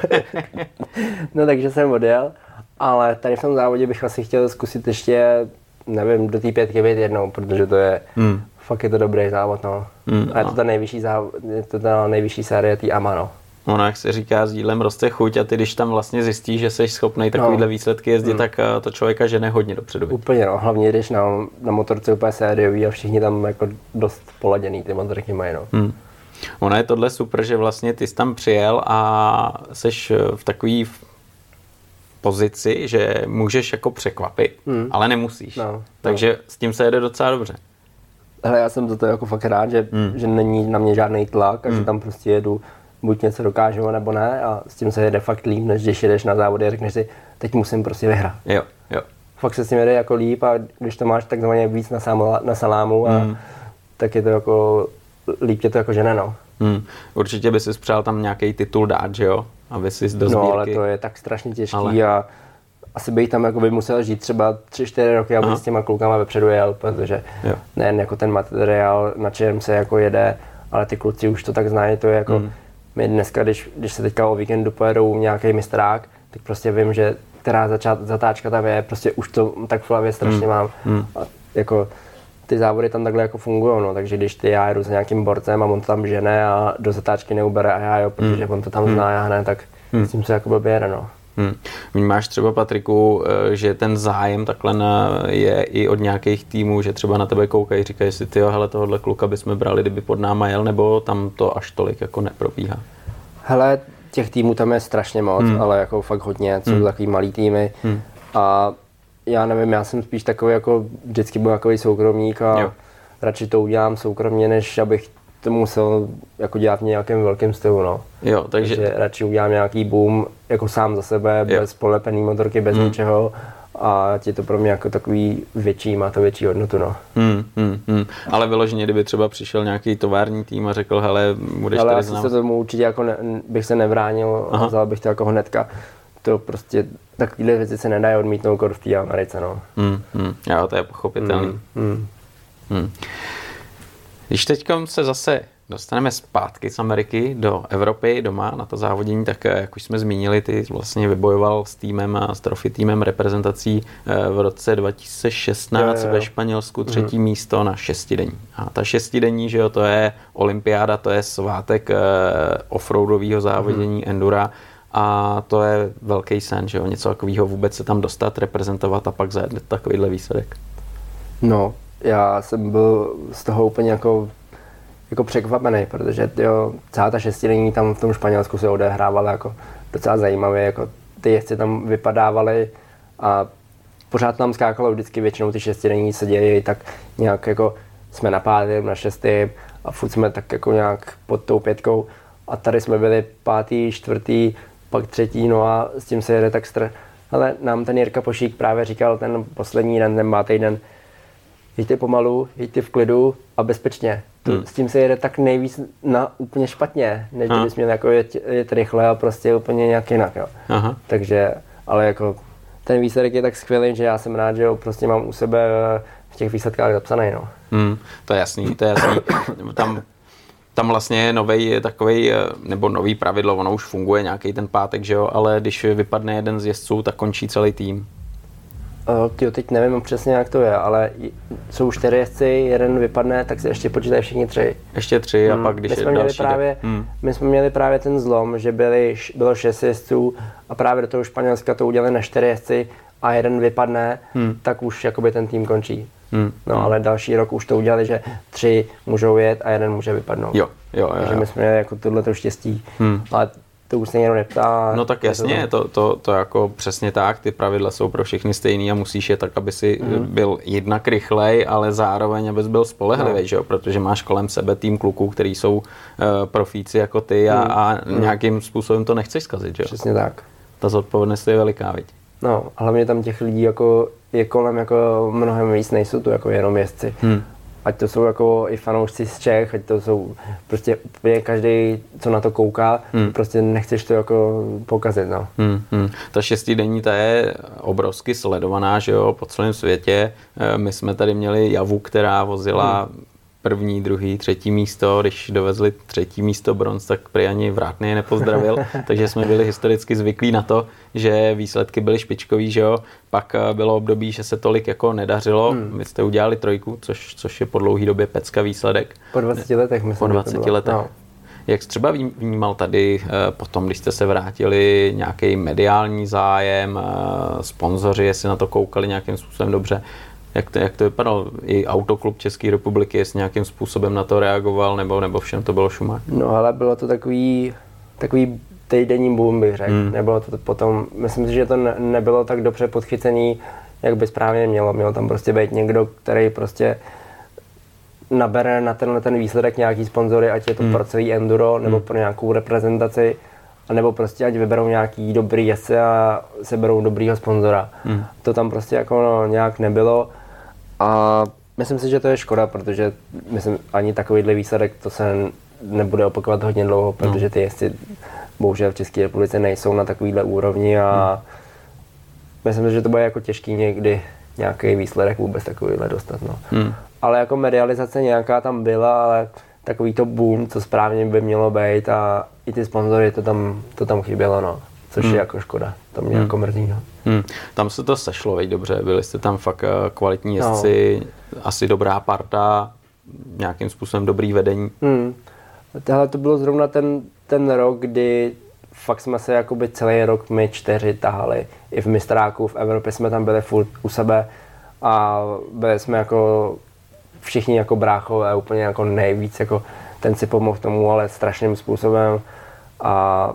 *laughs* no takže jsem odjel, ale tady v tom závodě bych asi chtěl zkusit ještě, nevím, do té pětky být jednou, protože to je hmm fakt je to dobrý závod, no. Mm, a je to ta nejvyšší, závod, je to ta nejvyšší série tý AMA, no. Ono, jak se říká, s dílem roste chuť a ty, když tam vlastně zjistíš, že jsi schopný takovýhle no. výsledky jezdit, mm. tak uh, to člověka žene hodně dopředu. Úplně, no. Hlavně, když na, na motorce úplně sériový a všichni tam jako dost poladěný ty motorky mají, no. Mm. Ono je tohle super, že vlastně ty jsi tam přijel a jsi v takový pozici, že můžeš jako překvapit, mm. ale nemusíš. No, Takže no. s tím se jede docela dobře. Hele, já jsem za to jako fakt rád, že, mm. že není na mě žádný tlak a mm. že hmm. tam prostě jedu, buď něco dokážu, nebo ne a s tím se jede fakt líp, než když jedeš na závody a řekneš si, teď musím prostě vyhrát. Jo, jo. Fakt se s tím jede jako líp a když to máš takzvaně víc na, samla, na salámu, a, mm. tak je to jako, líp tě to jako žene, no. Mm. Určitě by si přál tam nějaký titul dát, že jo? Aby si do No, ale to je tak strašně těžký ale... a asi bych tam jako by musel žít třeba 3-4 roky, aby s těma klukama vepředu jel, protože jo. nejen jako ten materiál, na čem se jako jede, ale ty kluci už to tak znají, to je jako, mm. my dneska, když, když se teďka o víkendu pojedou nějaký mistrák, tak prostě vím, že která začát, zatáčka tam je, prostě už to tak v hlavě strašně hmm. mám. Hmm. A jako ty závody tam takhle jako fungují, no, takže když ty já jedu s nějakým borcem a on to tam žene a do zatáčky neubere a já jo, protože hmm. on to tam hmm. zná, já hned, tak hmm. s tím se jako blbě jede, no. Hmm. Vnímáš třeba, Patriku, eh, že ten zájem takhle na, je i od nějakých týmů, že třeba na tebe koukají, říkají si, ty hele, tohohle kluka bychom brali, kdyby pod náma jel, nebo tam to až tolik jako neprobíhá? Hele, těch týmů tam je strašně moc, hmm. ale jako fakt hodně, jsou hmm. takový malý týmy hmm. a já nevím, já jsem spíš takový jako vždycky byl takový soukromník a jo. radši to udělám soukromně, než abych to musel jako dělat v nějakém velkém stylu, no. Jo, takže... takže radši udělám nějaký boom jako sám za sebe, jo. bez polepený motorky, bez hmm. ničeho a je to pro mě jako takový větší, má to větší hodnotu, no. Hmm, hmm, hmm. Ale vyloženě, kdyby třeba přišel nějaký tovární tým a řekl, hele, budeš Ale tady znám... se tomu určitě jako ne, bych se nevránil, Aha. vzal bych to jako hnedka. To prostě, takovéhle věci se nedají odmítnout v té Americe, no. Hmm, hmm. Jo, to je pochopitelný. Hmm, hmm. Hmm. Když teď se zase dostaneme zpátky z Ameriky do Evropy doma na to závodění, tak eh, jak už jsme zmínili, ty vlastně vybojoval s týmem a s trofy týmem reprezentací eh, v roce 2016 je, je. ve Španělsku třetí mm. místo na šestidení. A ta šestidení, že jo, to je olympiáda, to je svátek eh, offroadového závodění mm. endura a to je velký sen, že jo, něco takového vůbec se tam dostat, reprezentovat a pak zajet takovýhle výsledek. No, já jsem byl z toho úplně jako, jako překvapený, protože jo, celá ta šestidenní tam v tom Španělsku se odehrávala jako docela zajímavě, jako ty jezdci tam vypadávaly a pořád tam skákalo vždycky většinou ty šestidenní se dějí, tak nějak jako jsme na pátém, na šestém a furt jsme tak jako nějak pod tou pětkou a tady jsme byli pátý, čtvrtý, pak třetí, no a s tím se jede tak str... Ale nám ten Jirka Pošík právě říkal ten poslední den, ten pátý den, jeďte pomalu, jeďte v klidu a bezpečně. To, hmm. S tím se jede tak nejvíc na úplně špatně, než kdybys měl jako jet, jet rychle a prostě úplně nějak jinak. Jo. Aha. Takže, ale jako ten výsledek je tak skvělý, že já jsem rád, že ho prostě mám u sebe v těch výsledkách zapsaný. No. Hmm, to je jasný, to je jasný. *coughs* Tam tam vlastně je nový takový, nebo nový pravidlo, ono už funguje nějaký ten pátek, že jo, ale když vypadne jeden z jezdců, tak končí celý tým. Uh, tyjo, teď nevím přesně, jak to je, ale jsou čtyři jezdci, jeden vypadne, tak se ještě počítají všichni tři. Ještě tři hmm. a pak když my jsme, měli právě, hmm. my jsme měli právě ten zlom, že byli, bylo šest jezdců a právě do toho Španělska to udělali na čtyři jezdci a jeden vypadne, hmm. tak už jakoby ten tým končí. Hmm. No hmm. ale další rok už to udělali, že tři můžou jet a jeden může vypadnout. Jo, jo, jo. Takže my jsme měli jako tohle štěstí. Hmm. Ale to už se někdo neptá. No tak jasně, to, to, to jako přesně tak, ty pravidla jsou pro všechny stejný a musíš je tak, aby si mm. byl jednak rychlej, ale zároveň, abys byl spolehlivý, no. že jo? protože máš kolem sebe tým kluků, který jsou uh, profíci jako ty a, mm. a mm. nějakým způsobem to nechceš zkazit, že jo? Přesně tak. Ta zodpovědnost je veliká, viď? No, hlavně tam těch lidí jako je kolem jako mnohem víc, nejsou tu jako jenom jezdci. Hmm ať to jsou jako i fanoušci z Čech, ať to jsou prostě úplně každý, co na to kouká, hmm. prostě nechceš to jako pokazit, no. Hmm, hmm. Ta šestidenní, ta je obrovsky sledovaná, že jo, po celém světě. Eh, my jsme tady měli Javu, která vozila hmm první, druhý, třetí místo. Když dovezli třetí místo bronz, tak prý ani vrátný je nepozdravil. *laughs* takže jsme byli historicky zvyklí na to, že výsledky byly špičkový, že jo. Pak eh, bylo období, že se tolik jako nedařilo. Hmm. Vy jste udělali trojku, což, což je po dlouhé době pecka výsledek. Po 20 letech, myslím. Po 20 letech. No. Jak jsi třeba vnímal tady eh, potom, když jste se vrátili, nějaký mediální zájem, eh, sponzoři, jestli na to koukali nějakým způsobem dobře, jak to, jak to vypadalo? I Autoklub České republiky, jestli nějakým způsobem na to reagoval, nebo, nebo všem to bylo šumák? No ale bylo to takový, takový týdenní boom, bych řekl. Hmm. Nebylo to potom, myslím si, že to ne, nebylo tak dobře podchycený, jak by správně mělo. Mělo tam prostě být někdo, který prostě nabere na tenhle ten výsledek nějaký sponzory, ať je to hmm. pro celý enduro nebo hmm. pro nějakou reprezentaci, nebo prostě ať vyberou nějaký dobrý jezdce a seberou dobrýho sponzora. Hmm. To tam prostě jako no, nějak nebylo a myslím si, že to je škoda, protože myslím, ani takovýhle výsledek to se nebude opakovat hodně dlouho, no. protože ty jezdci bohužel v České republice nejsou na takovýhle úrovni a hmm. myslím si, že to bude jako těžký někdy nějaký výsledek vůbec takovýhle dostat. No. Hmm. Ale jako medializace nějaká tam byla, ale takový to boom, co správně by mělo být a i ty sponzory, to tam, to tam chybělo, no. Což hmm. je jako škoda. To mě hmm. jako mrzí. No. Hmm. Tam se to sešlo, veď dobře, byli jste tam fakt eh, kvalitní no. jezdci, no. asi dobrá parta, nějakým způsobem dobrý vedení. Hmm. Tohle to bylo zrovna ten, ten rok, kdy fakt jsme se jakoby celý rok my čtyři tahali. I v mistráku, v Evropě jsme tam byli furt u sebe a byli jsme jako všichni jako bráchové, úplně jako nejvíc, jako ten si pomohl tomu, ale strašným způsobem a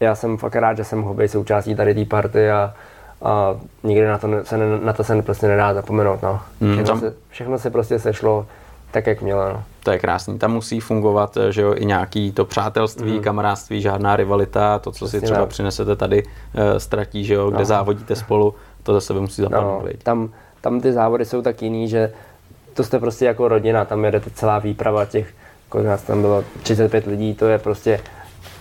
já jsem fakt rád, že jsem být součástí tady té party a, a nikdy na to, se, na to se prostě nedá zapomenout. No. Hmm, všechno, tam... se, všechno se prostě sešlo tak, jak mělo. No. To je krásný. Tam musí fungovat, že jo, i nějaký to přátelství, mm. kamarádství, žádná rivalita, to, co Přesně si třeba tak. přinesete tady, uh, ztratí, že jo, kde no. závodíte spolu, to za sebe musí zapadnout. No, tam, tam ty závody jsou tak jiný, že to jste prostě jako rodina, tam jedete celá výprava těch, kolik nás tam bylo, 35 lidí, to je prostě,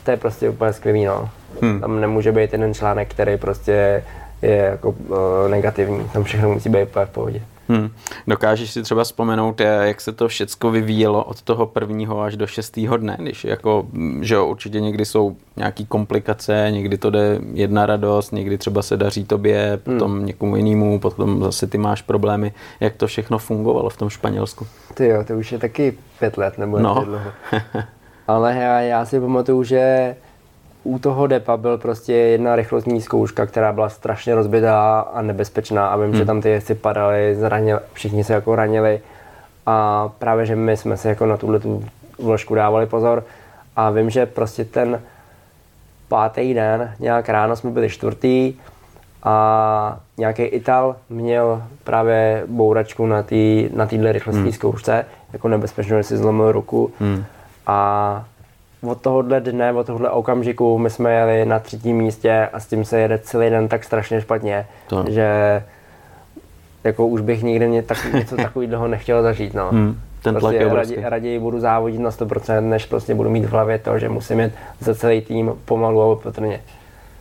to je prostě úplně skvělý, no. Hmm. Tam nemůže být jeden článek, který prostě je jako uh, negativní, tam všechno musí být v pohodě. Hmm. Dokážeš si třeba vzpomenout, jak se to všecko vyvíjelo od toho prvního až do šestého dne, když jako, že jo, určitě někdy jsou nějaký komplikace, někdy to jde jedna radost, někdy třeba se daří tobě, potom hmm. někomu jinému, potom zase ty máš problémy. Jak to všechno fungovalo v tom Španělsku? Ty jo, to už je taky pět let, nebo no. dlouho. *laughs* Ale já, já si pamatuju, že u toho depa byl prostě jedna rychlostní zkouška, která byla strašně rozbitá a nebezpečná a vím, hmm. že tam ty jezdci padaly, zranili, všichni se jako ranili a právě, že my jsme se jako na tuhle tu vložku dávali pozor a vím, že prostě ten pátý den, nějak ráno jsme byli čtvrtý a nějaký Ital měl právě bouračku na té na rychlostní hmm. zkoušce, jako nebezpečnou, že si zlomil ruku hmm. A od tohohle dne, od tohohle okamžiku my jsme jeli na třetím místě a s tím se jede celý den tak strašně špatně, to. že jako už bych nikdy mě tak, něco *laughs* takového nechtěl zažít. No. Hmm, ten prostě tlak je raději, raději budu závodit na 100%, než prostě budu mít v hlavě to, že musím jít za celý tým pomalu a opatrně.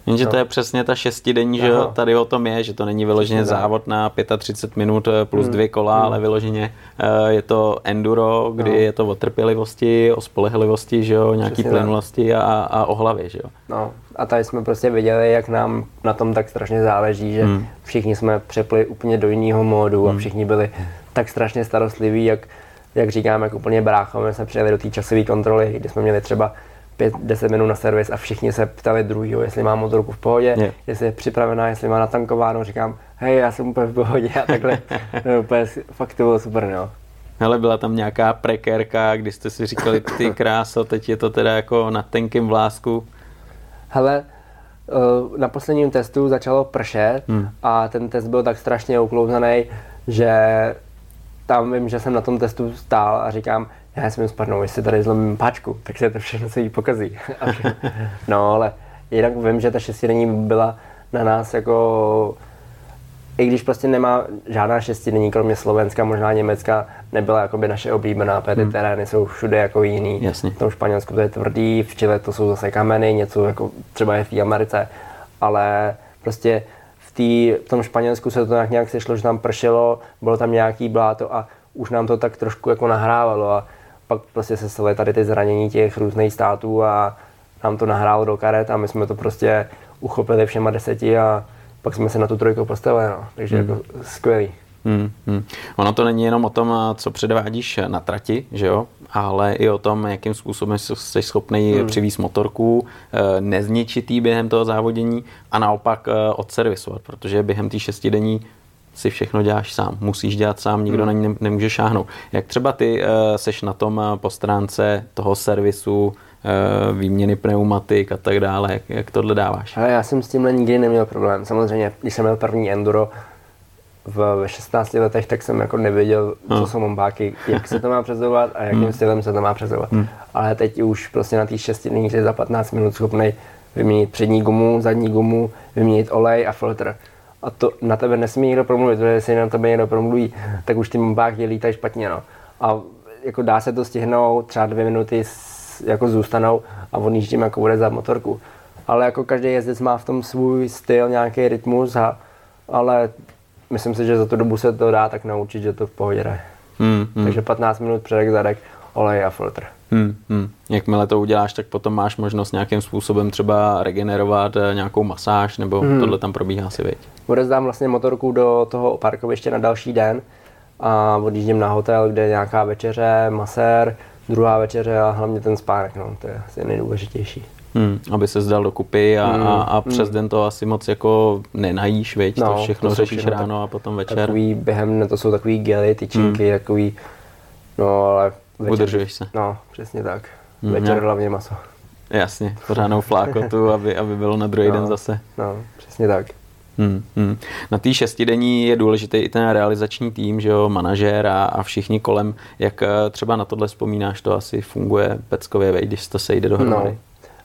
Jenže no. to je přesně ta šestidenní, že tady o tom je, že to není vyloženě přesně závod na 35 minut eh, plus hmm. dvě kola, hmm. ale vyloženě uh, je to enduro, kdy no. je to o trpělivosti, o spolehlivosti, že jo, nějaký přesně plynulosti a, a o hlavě, že jo. No a tady jsme prostě viděli, jak nám na tom tak strašně záleží, že hmm. všichni jsme přepli úplně do jiného módu hmm. a všichni byli tak strašně starostliví, jak, jak říkám, jak úplně bráchové jsme přijeli do té časové kontroly, kdy jsme měli třeba 5-10 minut na servis a všichni se ptali druhýho, jestli má motorku v pohodě, yeah. jestli je připravená, jestli má natankováno. Říkám, hej, já jsem úplně v pohodě a takhle. *laughs* no, úplně, fakt to bylo super, no. Hele, byla tam nějaká prekérka, kdy jste si říkali, ty *laughs* kráso, teď je to teda jako na tenkém vlásku. Hele, eh, na posledním testu začalo pršet hmm. a ten test byl tak strašně uklouzaný, že tam vím, že jsem na tom testu stál a říkám, já jsem spadnou, jestli tady zlomím páčku, tak se to všechno se jí pokazí. *laughs* no ale jinak vím, že ta šestidenní byla na nás jako i když prostě nemá žádná šestidenní, kromě Slovenska, možná Německa, nebyla jakoby naše oblíbená, protože ty hmm. terény jsou všude jako jiný. Jasně. V tom Španělsku to je tvrdý, v Chile to jsou zase kameny, něco jako třeba je v té Americe, ale prostě v, tý, v tom Španělsku se to nějak, nějak sešlo, že tam pršelo, bylo tam nějaký bláto a už nám to tak trošku jako nahrávalo a pak prostě se staly tady ty zranění těch různých států a nám to nahrálo do karet a my jsme to prostě uchopili všema deseti a pak jsme se na tu trojku postavili, no. takže hmm. jako skvělý. Hmm, hmm. Ono to není jenom o tom, co předvádíš na trati, že jo? ale i o tom, jakým způsobem jsi schopný hmm. přivízt motorku, eh, nezničitý během toho závodění a naopak eh, odservisovat, protože během té šestidenní si všechno děláš sám. Musíš dělat sám, nikdo hmm. na ní nemůže šáhnout. Jak třeba ty uh, seš na tom uh, po stránce toho servisu, uh, výměny pneumatik a tak dále, jak, jak tohle dáváš? Ale já jsem s tímhle nikdy neměl problém. Samozřejmě, když jsem měl první enduro v, v 16 letech, tak jsem jako nevěděl, co hmm. jsou mombáky, jak se to má přezovat a jakým hmm. stylem se to má přezovat. Hmm. Ale teď už prostě na té 6 dní za 15 minut schopný vyměnit přední gumu, zadní gumu, vyměnit olej a filtr a to na tebe nesmí někdo promluvit, protože jestli na tebe někdo promluví, tak už ty mombáky lítají špatně. No. A jako dá se to stihnout, třeba dvě minuty jako zůstanou a odjíždím jako bude za motorku. Ale jako každý jezdec má v tom svůj styl, nějaký rytmus, a, ale myslím si, že za tu dobu se to dá tak naučit, že to v pohodě jde. Hmm, hmm. Takže 15 minut předek, zadek, olej a filtr. Hmm, hmm. Jakmile to uděláš, tak potom máš možnost nějakým způsobem třeba regenerovat eh, nějakou masáž, nebo hmm. tohle tam probíhá si, věď. Odezdám vlastně motorku do toho parkoviště na další den a odjíždím na hotel, kde je nějaká večeře, masér, druhá večeře a hlavně ten spánek, no, to je asi nejdůležitější. Hmm, aby se zdal dokupy a, hmm, a, a přes hmm. den to asi moc jako nenajíš, viď? No, to všechno to řešíš všechno ráno tak, a potom večer. Takový během, to jsou takový gely, tyčinky, hmm. takový, no ale večer, Udržuješ se. No, přesně tak. Hmm, večer no. hlavně maso. Jasně, pořádnou flákotu, *laughs* aby, aby bylo na druhý no, den zase. No, přesně tak. Hmm, hmm. Na té šestidenní je důležitý i ten realizační tým, že jo, manažér a, a všichni kolem. Jak eh, třeba na tohle vzpomínáš, to asi funguje peckově, vej, když to sejde dohromady? No,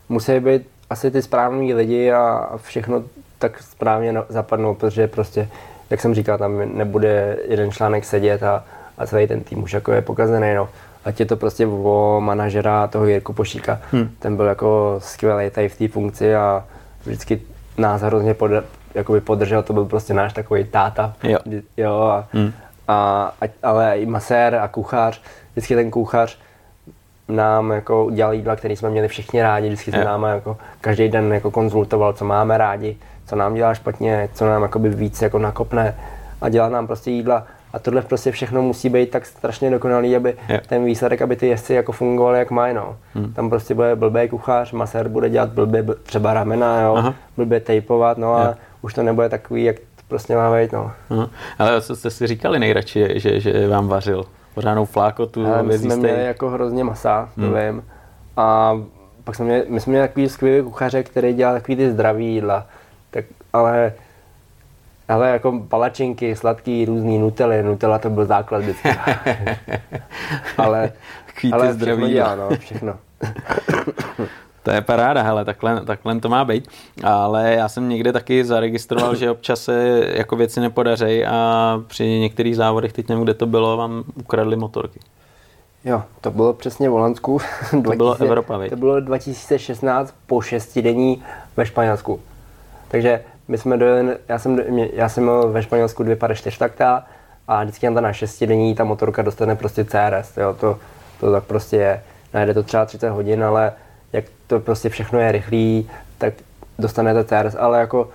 musí být asi ty správní lidi a všechno tak správně zapadnou, protože prostě, jak jsem říkal, tam nebude jeden článek sedět a, a celý ten tým už jako je pokazený, no. Ať je to prostě o manažera toho Jirku Pošíka. Hmm. Ten byl jako skvělý tady v té funkci a vždycky nás hrozně pod, jakoby podržel, to byl prostě náš takový táta. Jo. jo a, hmm. a, a, ale i masér a kuchař, vždycky ten kuchař nám jako udělal jídla, které jsme měli všichni rádi, vždycky se nám jako každý den jako konzultoval, co máme rádi, co nám dělá špatně, co nám jakoby víc jako nakopne a dělá nám prostě jídla. A tohle prostě všechno musí být tak strašně dokonalý, aby yeah. ten výsledek, aby ty jezdci jako fungovaly jak mají. No. Hmm. Tam prostě bude blbý kuchař, masér bude dělat blbě třeba ramena, jo, Aha. blbě tejpovat, no a už to nebude takový, jak prostě má být. No. Aha. Ale co jste si říkali nejradši, že, že vám vařil? pořádnou flákotu. Ale my jsme měli jako hrozně masa, to hmm. vím. A pak jsme měli, my jsme měli takový skvělý kuchaře, který dělal takový ty zdravý jídla. Tak, ale ale jako palačinky, sladký, různý nutely, nutella to byl základ vždycky. *laughs* ale, ale všechno dělá, no, všechno. To je paráda, hele, takhle, takhle to má být. Ale já jsem někde taky zaregistroval, že občas se jako věci nepodaří a při některých závodech, teď nevím, kde to bylo, vám ukradli motorky. Jo, to bylo přesně v Holandsku. To 2000, bylo Evropa, To bylo 2016 po šestidení ve Španělsku. Takže my jsme dojeli, já jsem, já jsem měl ve Španělsku dvě pady čtyřtakta a vždycky na na šestidení ta motorka dostane prostě CRS, jo, to, to tak prostě je. Najde to třeba 30 hodin, ale jak to prostě všechno je rychlý, tak dostanete CRS, ale jako,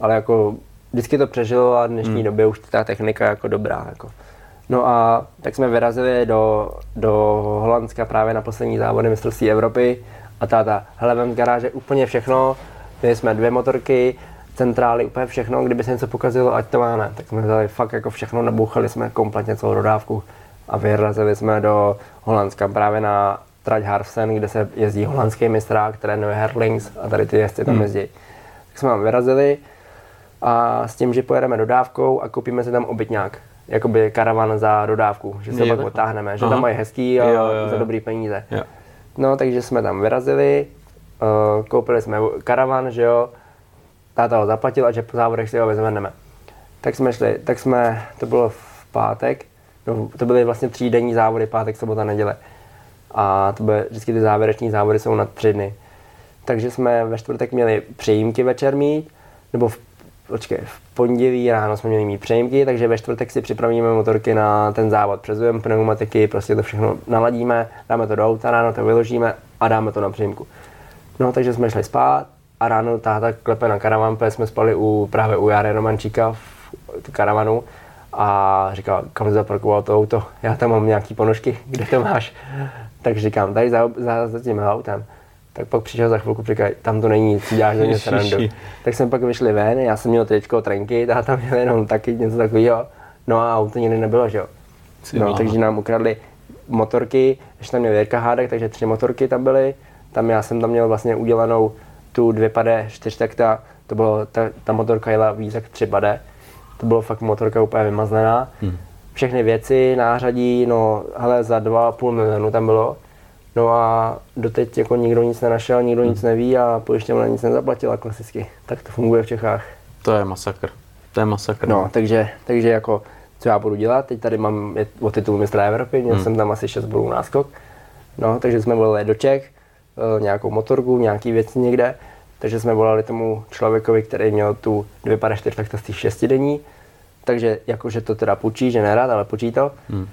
ale jako vždycky to přežilo a v dnešní hmm. době už ta technika je jako dobrá. Jako. No a tak jsme vyrazili do, do Holandska právě na poslední závody mistrovství Evropy a táta, hele, vem z garáže úplně všechno, měli jsme dvě motorky, centrály, úplně všechno, kdyby se něco pokazilo, ať to má ne. Tak jsme vzali fakt jako všechno, nabouchali jsme kompletně celou dodávku a vyrazili jsme do Holandska právě na trať Harfsen, kde se jezdí holandský mistrák, trénuje Herlings a tady ty jezdci tam hmm. jezdí. Tak jsme tam vyrazili a s tím, že pojedeme dodávkou a koupíme si tam obytňák, jakoby karavan za dodávku, že se pak otáhneme, že Aha. tam mají hezký a jo, jo, jo. za dobrý peníze. Jo. No, takže jsme tam vyrazili, uh, koupili jsme karavan, že jo, táta ho zaplatil a že po závodech si ho vezmeme. Tak jsme šli, tak jsme, to bylo v pátek, no, to byly vlastně třídenní závody, pátek, sobota, neděle a to bude, vždycky ty závěreční závody jsou na tři dny. Takže jsme ve čtvrtek měli přejímky večer mít, nebo v, počkej, v pondělí ráno jsme měli mít přejímky, takže ve čtvrtek si připravíme motorky na ten závod. Přezujeme pneumatiky, prostě to všechno naladíme, dáme to do auta, ráno to vyložíme a dáme to na přejímku. No, takže jsme šli spát a ráno táta klepe na karavan, protože jsme spali u, právě u Jary Romančíka v karavanu a říkal, kam zaparkoval to auto, já tam mám nějaký ponožky, kde to máš? Tak říkám, tady za, za, za tím autem. Tak pak přišel za chvilku, říkal, tam to není nic, děláš do mě srandu. Tak jsme pak vyšli ven, já jsem měl tričko, trenky, a tam měl jenom taky něco takového. No a auto nikdy nebylo, že jo. No, takže nám ukradli motorky, ještě tam měl Jirka Hádek, takže tři motorky tam byly. Tam já jsem tam měl vlastně udělanou tu dvě pade, čtyřtakta, to bylo, ta, ta motorka jela víc jak tři pade. To bylo fakt motorka úplně vymazlená. Hmm všechny věci, nářadí, no hele, za 2,5 milionu tam bylo. No a doteď jako nikdo nic nenašel, nikdo nic neví a pojišťovna nic nezaplatila klasicky. Tak to funguje v Čechách. To je masakr. To je masakr. No, takže, takže jako, co já budu dělat, teď tady mám o titul mistra Evropy, měl hmm. jsem tam asi 6 bodů náskok. No, takže jsme volali do Čech, nějakou motorku, nějaký věci někde. Takže jsme volali tomu člověkovi, který měl tu 254 tak z těch 6 dení takže jakože to teda půjčí, že nerad, ale půjčí to. Hmm.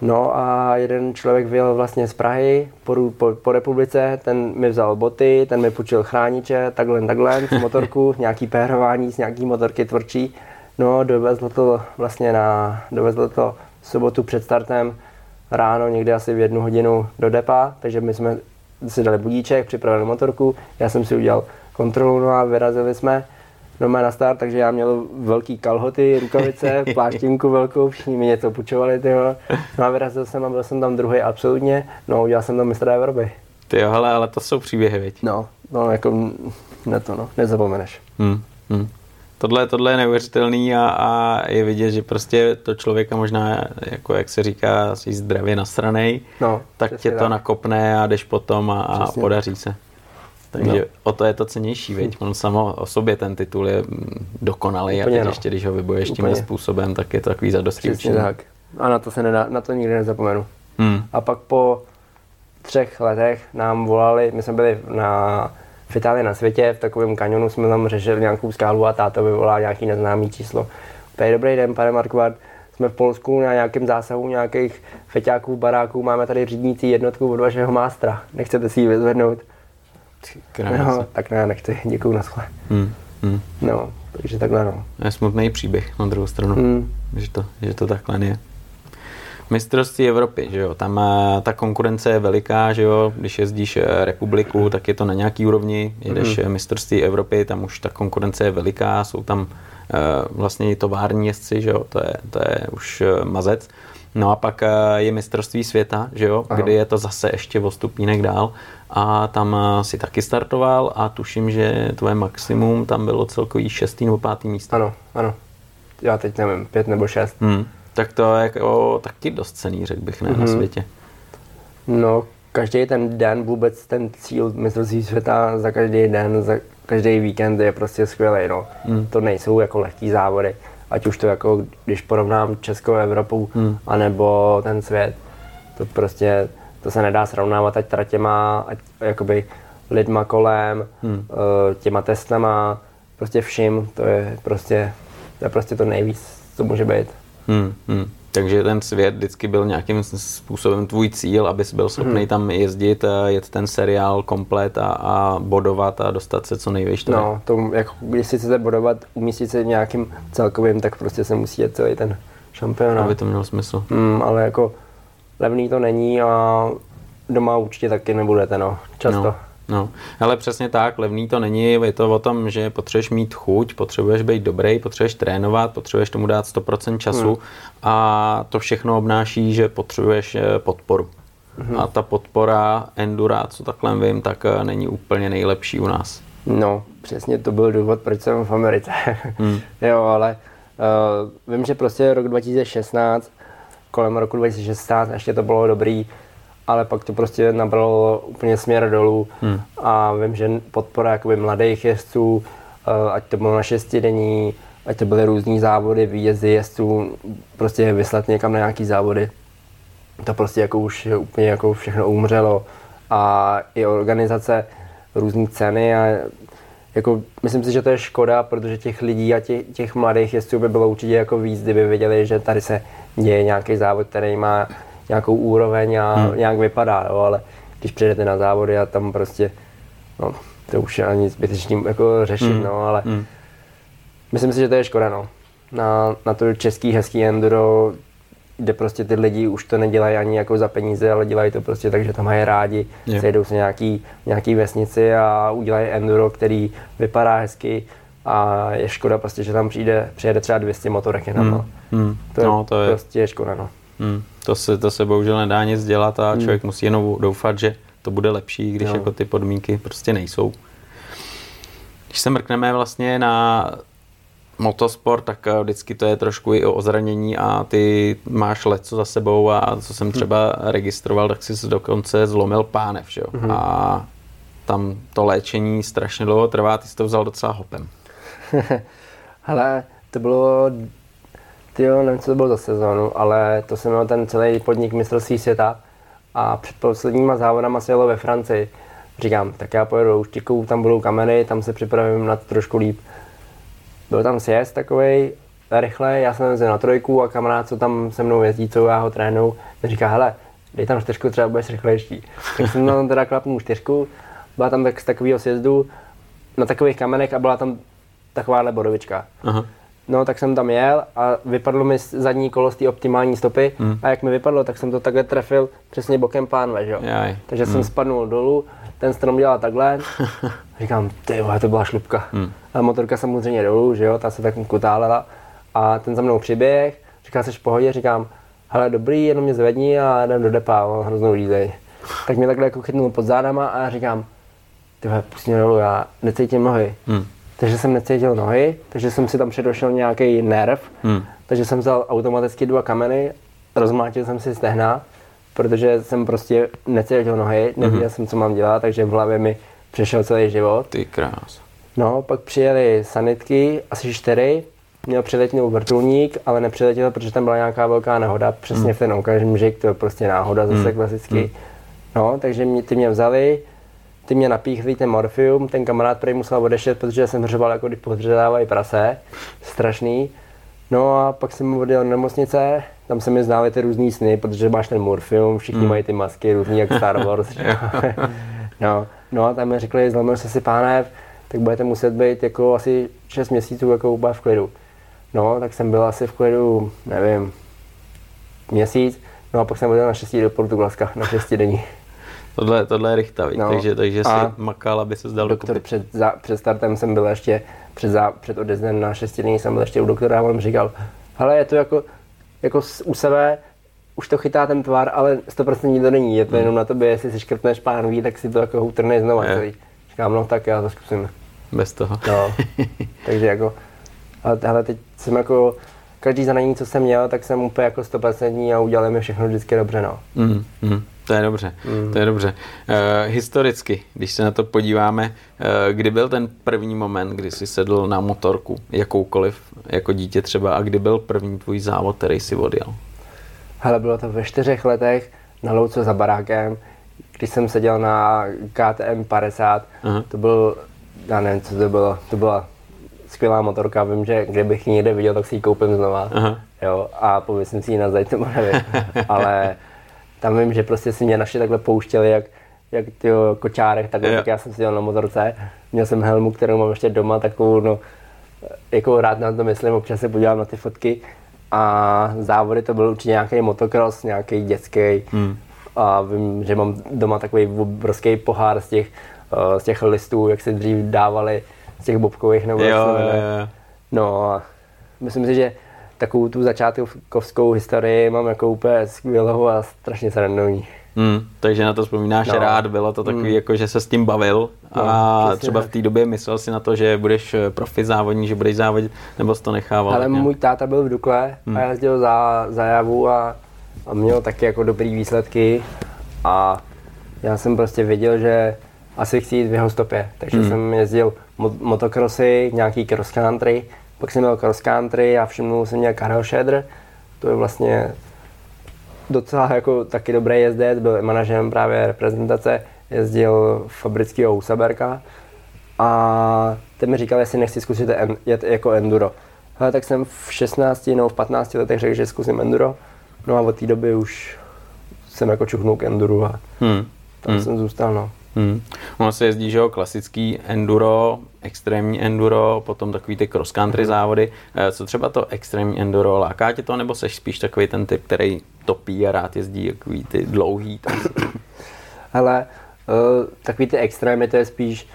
No a jeden člověk vyjel vlastně z Prahy po, po, po republice, ten mi vzal boty, ten mi půjčil chrániče, takhle, takhle, z *laughs* motorku, nějaký pérování z nějaký motorky tvrdší. No, dovezl to vlastně na, dovezl to v sobotu před startem ráno, někdy asi v jednu hodinu do depa, takže my jsme si dali budíček, připravili motorku, já jsem si udělal kontrolu, no a vyrazili jsme no na start, takže já měl velký kalhoty, rukavice, *laughs* pláštínku velkou, všichni mi něco půjčovali, tyjo. No a vyrazil jsem a byl jsem tam druhý absolutně, no udělal jsem tam mistra Evropy. Ty jo, hele, ale to jsou příběhy, viď? No, no jako, ne to no, nezapomeneš. Hmm, hmm. Tohle, tohle je neuvěřitelný a, a, je vidět, že prostě to člověka možná, jako jak se říká, si zdravě nasranej, no, tak tě to tak. nakopne a jdeš potom a, a podaří se. Takže no. o to je to cenější, veď? On samo o sobě ten titul je mm, dokonalý Úplně a teď no. ještě, když ho vyboješ tímhle způsobem, tak je to takový zadosti Přesně tak. A na to se nedá, na to nikdy nezapomenu. Hmm. A pak po třech letech nám volali, my jsme byli na, v Itálii na světě, v takovém kanionu jsme tam řešili nějakou skálu a táto vyvolá nějaký neznámý číslo. Pej dobrý den, pane Markvart, jsme v Polsku na nějakém zásahu nějakých feťáků, baráků, máme tady řídnící jednotku od vašeho mástra. Nechcete si ji vyzvednout? No, tak ne, nechci, děkuju na schle. Hmm. Hmm. No, takže takhle no. Je smutný příběh na druhou stranu, hmm. že, to, že to takhle je. Mistrovství Evropy, že jo, tam eh, ta konkurence je veliká, že jo, když jezdíš eh, republiku, tak je to na nějaký úrovni, jedeš mm. mistrovství Evropy, tam už ta konkurence je veliká, jsou tam vlastně i tovární jezdci, že jo, to je, to je už mazec. No a pak je mistrovství světa, že jo, Aha. kdy je to zase ještě o stupínek dál a tam si taky startoval a tuším, že tvoje maximum tam bylo celkový šestý nebo pátý místo. Ano, ano. Já teď nevím, pět nebo šest. Hmm. Tak to je jako taky dost cený, řekl bych, ne, mm-hmm. na mhm. světě. No, každý ten den vůbec ten cíl mistrovství světa za každý den, za každý víkend je prostě skvělý. No. Mm. To nejsou jako lehký závody ať už to jako, když porovnám Českou Evropu, hmm. anebo ten svět, to prostě, to se nedá srovnávat ať tratěma, ať jakoby lidma kolem, hmm. Eh, těma testama, prostě vším, to je prostě, to je prostě to nejvíc, co může být. Hmm. Hmm. Takže ten svět vždycky byl nějakým způsobem tvůj cíl, abys byl schopný hmm. tam jezdit, jet ten seriál komplet a, a bodovat a dostat se co nejvíš. No, to, jako, když si chcete bodovat, umístit se nějakým celkovým, tak prostě se musí jet celý ten šampionát. Aby to mělo smysl. Hmm, ale jako levný to není a doma určitě taky nebudete, no, často. No. No, ale přesně tak, levný to není, je to o tom, že potřebuješ mít chuť, potřebuješ být dobrý, potřebuješ trénovat, potřebuješ tomu dát 100% času hmm. a to všechno obnáší, že potřebuješ eh, podporu. Hmm. A ta podpora Endura, co takhle vím, tak eh, není úplně nejlepší u nás. No, přesně to byl důvod, proč jsem v Americe. Hmm. *laughs* jo, ale uh, vím, že prostě rok 2016, kolem roku 2016 ještě to bylo dobrý, ale pak to prostě nabralo úplně směr dolů hmm. a vím, že podpora jakoby mladých jezdců, eh, ať to bylo na šestidenní, ať to byly různý závody, výjezdy jezdců, prostě vyslat někam na nějaký závody, to prostě jako už úplně jako všechno umřelo a i organizace, různé ceny a jako, myslím si, že to je škoda, protože těch lidí a těch, těch mladých jezdců by bylo určitě jako víc, kdyby věděli, že tady se děje nějaký závod, který má nějakou úroveň a hmm. nějak vypadá, jo, ale když přijdete na závody a tam prostě, no, to už je ani zbytečný jako řešit, hmm. no, ale hmm. myslím si, že to je škoda, no. Na, na to český hezký enduro, kde prostě ty lidi už to nedělají ani jako za peníze, ale dělají to prostě tak, že tam mají rádi, yeah. sejdou se nějaký, nějaký vesnici a udělají enduro, který vypadá hezky a je škoda prostě, že tam přijde, přijede třeba 200 motorek jenom, mm. no. Mm. To, no, je to je prostě je škoda, no. Hmm, to, se, to se bohužel nedá nic dělat a hmm. člověk musí jenom doufat, že to bude lepší, když no. jako ty podmínky prostě nejsou. Když se mrkneme vlastně na motosport, tak eh, vždycky to je trošku i o zranění a ty máš leco za sebou a co jsem hmm. třeba registroval, tak si dokonce zlomil pánev, že jo? Hmm. A tam to léčení strašně dlouho trvá, ty jsi to vzal docela hopem. *laughs* Hele, to bylo jo, nevím, co to bylo za sezónu, ale to jsem měl ten celý podnik mistrovství světa a před posledníma závodama se jelo ve Francii. Říkám, tak já pojedu do Uštíku, tam budou kamery, tam se připravím na to trošku líp. Byl tam sjezd takový rychle, já jsem na trojku a kamarád, co tam se mnou jezdí, co já ho trénu, mi říká, hele, dej tam čtyřku, třeba budeš rychlejší. Tak jsem tam teda klapnul čtyřku, byla tam tak z takového sjezdu na takových kamenech a byla tam takováhle bodovička. Aha. No, tak jsem tam jel a vypadlo mi zadní kolo z té optimální stopy hmm. a jak mi vypadlo, tak jsem to takhle trefil přesně bokem pánve, že jo. Takže hmm. jsem spadnul dolů, ten strom dělal takhle, *laughs* říkám, ty to byla šlupka. Hmm. A motorka samozřejmě dolů, že jo, ta se tak kutálela a ten za mnou přiběh, říká, jsi v pohodě, říkám, hele, dobrý, jenom mě zvedni a jdem do depa, on hroznou lízej. Tak mě takhle jako chytnul pod zádama a já říkám, ty vole, pustí dolů, já necítím nohy. Hmm takže jsem necítil nohy, takže jsem si tam předošel nějaký nerv, hmm. takže jsem vzal automaticky dva kameny, rozmlátil jsem si stehna, protože jsem prostě necítil nohy, nevěděl hmm. jsem, co mám dělat, takže v hlavě mi přešel celý život. Ty krás. No, pak přijeli sanitky, asi čtyři, měl přiletěl vrtulník, ale nepřiletěl, protože tam byla nějaká velká nehoda, přesně hmm. v ten okamžik, to je prostě náhoda zase hmm. klasicky. Hmm. No, takže mě, ty mě vzali, ty mě napíchli ten morfium, ten kamarád prý musel odešet, protože jsem hřebal jako když podřezávají prase, strašný. No a pak jsem odjel do nemocnice, tam se mi znály ty různý sny, protože máš ten morfium, všichni mm. mají ty masky různý jak Star *laughs* Wars. *laughs* no, no a tam mi řekli, zlomil se si pánev, tak budete muset být jako asi 6 měsíců jako úplně v klidu. No, tak jsem byl asi v klidu, nevím, měsíc, no a pak jsem odjel na 6 do Portugalska, na 6 denní. Tohle, tohle je rychtavý, no. takže, takže si makal, aby se zdal doktor před, za, před startem jsem byl ještě, před, za, před odezdem na šestidenní jsem byl ještě u doktora a on říkal, hele, je to jako, jako u sebe, už to chytá ten tvar, ale 100% to není, je to hmm. jenom na tobě, jestli si škrtneš pánví, tak si to jako utrnej znovu celý. Říkám, no tak já to zkusím. Bez toho. No, *laughs* takže jako, ale, ale teď jsem jako, každý zranění, co jsem měl, tak jsem úplně jako 100% a udělali mi všechno vždycky dobře, no. Mm, mm. To je dobře, mm. to je dobře. Uh, historicky, když se na to podíváme, uh, kdy byl ten první moment, kdy jsi sedl na motorku, jakoukoliv, jako dítě třeba, a kdy byl první tvůj závod, který jsi odjel? Hele, bylo to ve čtyřech letech na louce za barákem, když jsem seděl na KTM 50, uh-huh. to byl, já nevím, co to bylo, to byla skvělá motorka, vím, že kdybych ji někde viděl, tak si ji koupím znova, uh-huh. jo, a pověsím si ji na zeď, nevím, *laughs* ale tam vím, že prostě si mě naši takhle pouštěli, jak, jak ty kočárek, takhle, yeah. tak já jsem si na motorce. Měl jsem helmu, kterou mám ještě doma, takovou, no, jako rád na to myslím, občas se podívám na ty fotky. A závody to byl určitě nějaký motocross, nějaký dětský. Hmm. A vím, že mám doma takový obrovský pohár z těch, uh, z těch listů, jak se dřív dávali, z těch bobkových nebo jo, jo, jo. No a myslím si, že takovou tu začátkovskou historii mám jako úplně skvělou a strašně srandovní. Hmm, takže na to vzpomínáš no. rád, bylo to takový, hmm. jako, že se s tím bavil a no, třeba v té době myslel si na to, že budeš eh, profi závodní, že budeš závodit, nebo jsi to nechával? Ale můj táta byl v Dukle hmm. a jezdil za, za javu a, a měl taky jako dobrý výsledky a já jsem prostě věděl, že asi chci jít v jeho stopě, takže hmm. jsem jezdil motocrossy, nějaký cross country pak jsem měl cross country a všimnul jsem měl Karel Scheder, to je vlastně docela jako taky dobrý jezdec, byl manažerem právě reprezentace, jezdil fabrického Usaberka a ten mi říkal, jestli nechci zkusit jet jako enduro. Ale tak jsem v 16 nebo v 15 letech řekl, že zkusím enduro. No a od té doby už jsem jako čuchnul k enduro a hmm. tam hmm. jsem zůstal. No. Hmm. Ono se jezdí, že jo, klasický enduro, extrémní enduro, potom takový ty cross country hmm. závody. Eh, co třeba to extrémní enduro, láká tě to, nebo seš spíš takový ten typ, který topí a rád jezdí takový ty dlouhý? *clears throat* Hele, uh, takový ty extrémy, to je spíš,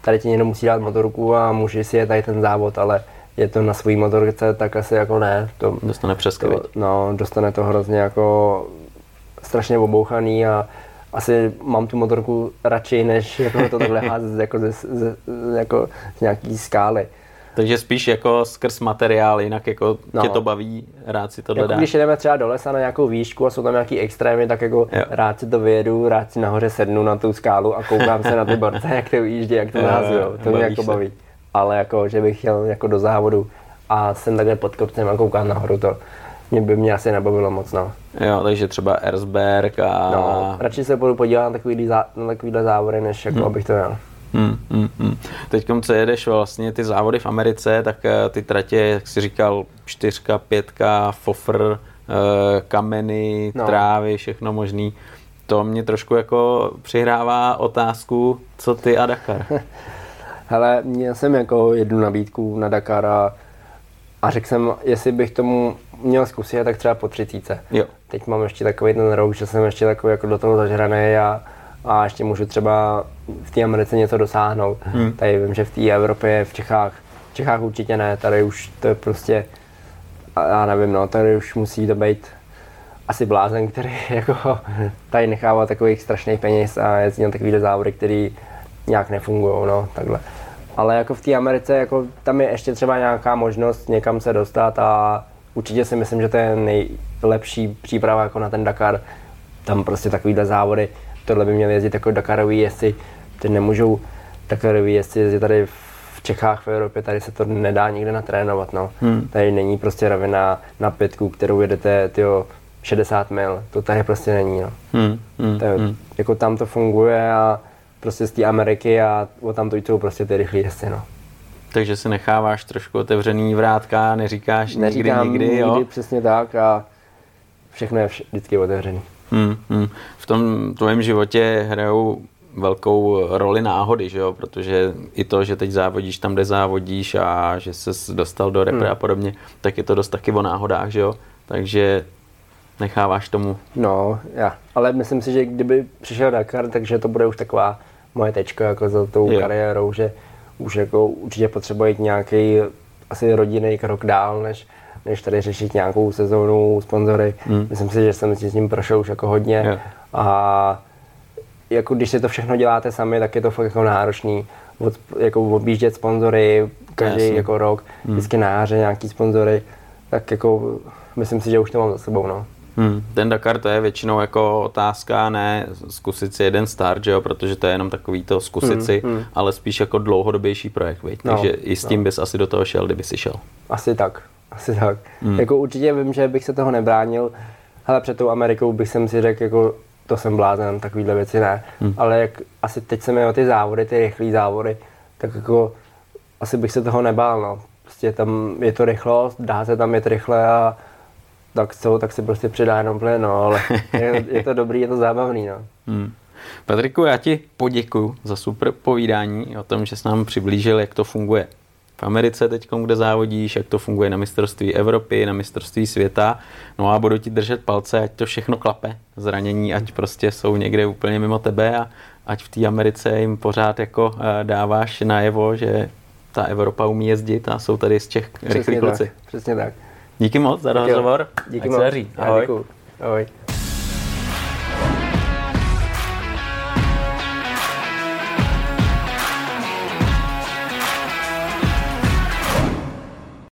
tady ti někdo musí dát motorku a může si je tady ten závod, ale je to na svý motorce, tak asi jako ne. To, dostane přes to, No, dostane to hrozně jako strašně obouchaný a asi mám tu motorku radši, než jako to takhle *laughs* házet jako ze, ze, jako z nějaký skály. Takže spíš jako skrz materiál, jinak jako no. tě to baví, rád si to jako Když jdeme třeba do lesa na nějakou výšku a jsou tam nějaký extrémy, tak jako jo. rád si to vyjedu, rád si nahoře sednu na tu skálu a koukám se na ty borce, jak to ujíždí, jak to *laughs* nahazují. To mě jako se. baví. Ale jako, že bych chtěl jako do závodu a jsem takhle pod kopcem a koukám nahoru, to, mě by mě asi nebavilo moc, no. Jo, takže třeba Erzberg a... No, radši se budu podívat na takovýhle, zá, na takovýhle závody, než jako hmm. abych to měl. Hmm, hmm, hmm. Teď, co jedeš vlastně ty závody v Americe, tak uh, ty tratě, jak jsi říkal, čtyřka, pětka, fofr, uh, kameny, no. trávy, všechno možný. To mě trošku jako přihrává otázku, co ty a Dakar. *laughs* Hele, měl jsem jako jednu nabídku na Dakar a, a řekl jsem, jestli bych tomu měl zkusit, tak třeba po třicíce. Jo. Teď mám ještě takový ten rok, že jsem ještě takový jako do toho zažraný a, a ještě můžu třeba v té Americe něco dosáhnout. Hmm. Tady vím, že v té Evropě, v Čechách, v Čechách určitě ne, tady už to je prostě, já nevím, no, tady už musí to být asi blázen, který *laughs* jako tady nechává takových strašných peněz a jezdí na takovýhle závody, který nějak nefungují, no, takhle. Ale jako v té Americe, jako tam je ještě třeba nějaká možnost někam se dostat a určitě si myslím, že to je nejlepší příprava jako na ten Dakar. Tam prostě takovýhle závody, tohle by měl jezdit jako Dakarový jezdci, ty nemůžou Dakarový jezdci jezdit tady v Čechách, v Evropě, tady se to nedá nikde natrénovat, no. Hmm. Tady není prostě rovina na pětku, kterou jedete, tyjo, 60 mil, to tady prostě není, no. Hmm. Hmm. To, hmm. Jako tam to funguje a prostě z té Ameriky a o tam to jsou prostě ty rychlé jezdci, no. Takže si necháváš trošku otevřený vrátka, neříkáš Neříkám nikdy, nikdy, jo? přesně tak a všechno je vždycky otevřený. Hmm, hmm. V tom tvém životě hrajou velkou roli náhody, že jo? protože i to, že teď závodíš tam, kde závodíš a že se dostal do repre hmm. a podobně, tak je to dost taky o náhodách, že jo? Takže necháváš tomu. No, já. Ale myslím si, že kdyby přišel Dakar, takže to bude už taková moje tečka jako za tou jo. kariérou, že už jako určitě potřebuje jít nějaký asi rodinný krok dál, než, než tady řešit nějakou sezónu, sponzory. Hmm. Myslím si, že jsem si s ním prošel už jako hodně yeah. a jako když si to všechno děláte sami, tak je to fakt jako náročný od, jako objíždět sponzory každý Jasně. jako rok, hmm. vždycky na jaře nějaký sponzory, tak jako myslím si, že už to mám za sebou. No. Hmm. Ten Dakar to je většinou jako otázka, ne zkusit si jeden start, že jo, protože to je jenom takový to zkusit hmm, si, hmm. ale spíš jako dlouhodobější projekt, viď? No, takže i s tím no. bys asi do toho šel, kdyby si šel. Asi tak, asi tak. Hmm. Jako určitě vím, že bych se toho nebránil, ale před tou Amerikou bych jsem si řekl, jako to jsem blázen, takovýhle věci ne. Hmm. Ale jak asi teď jsem měl ty závody, ty rychlé závody, tak jako asi bych se toho nebál, no. Prostě tam je to rychlost, dá se tam jet rychle a tak co, tak se prostě přidá jenom plyn, no, ale *laughs* je, je, to dobrý, je to zábavný, no. Hmm. Patriku, já ti poděkuji za super povídání o tom, že jsi nám přiblížil, jak to funguje v Americe teď, kde závodíš, jak to funguje na mistrovství Evropy, na mistrovství světa. No a budu ti držet palce, ať to všechno klape. Zranění, ať prostě jsou někde úplně mimo tebe a ať v té Americe jim pořád jako eh, dáváš najevo, že ta Evropa umí jezdit a jsou tady z těch rychlí kluci. Přesně tak. Díky moc za rozhovor. Díky moc. Ahoj. Ahoj.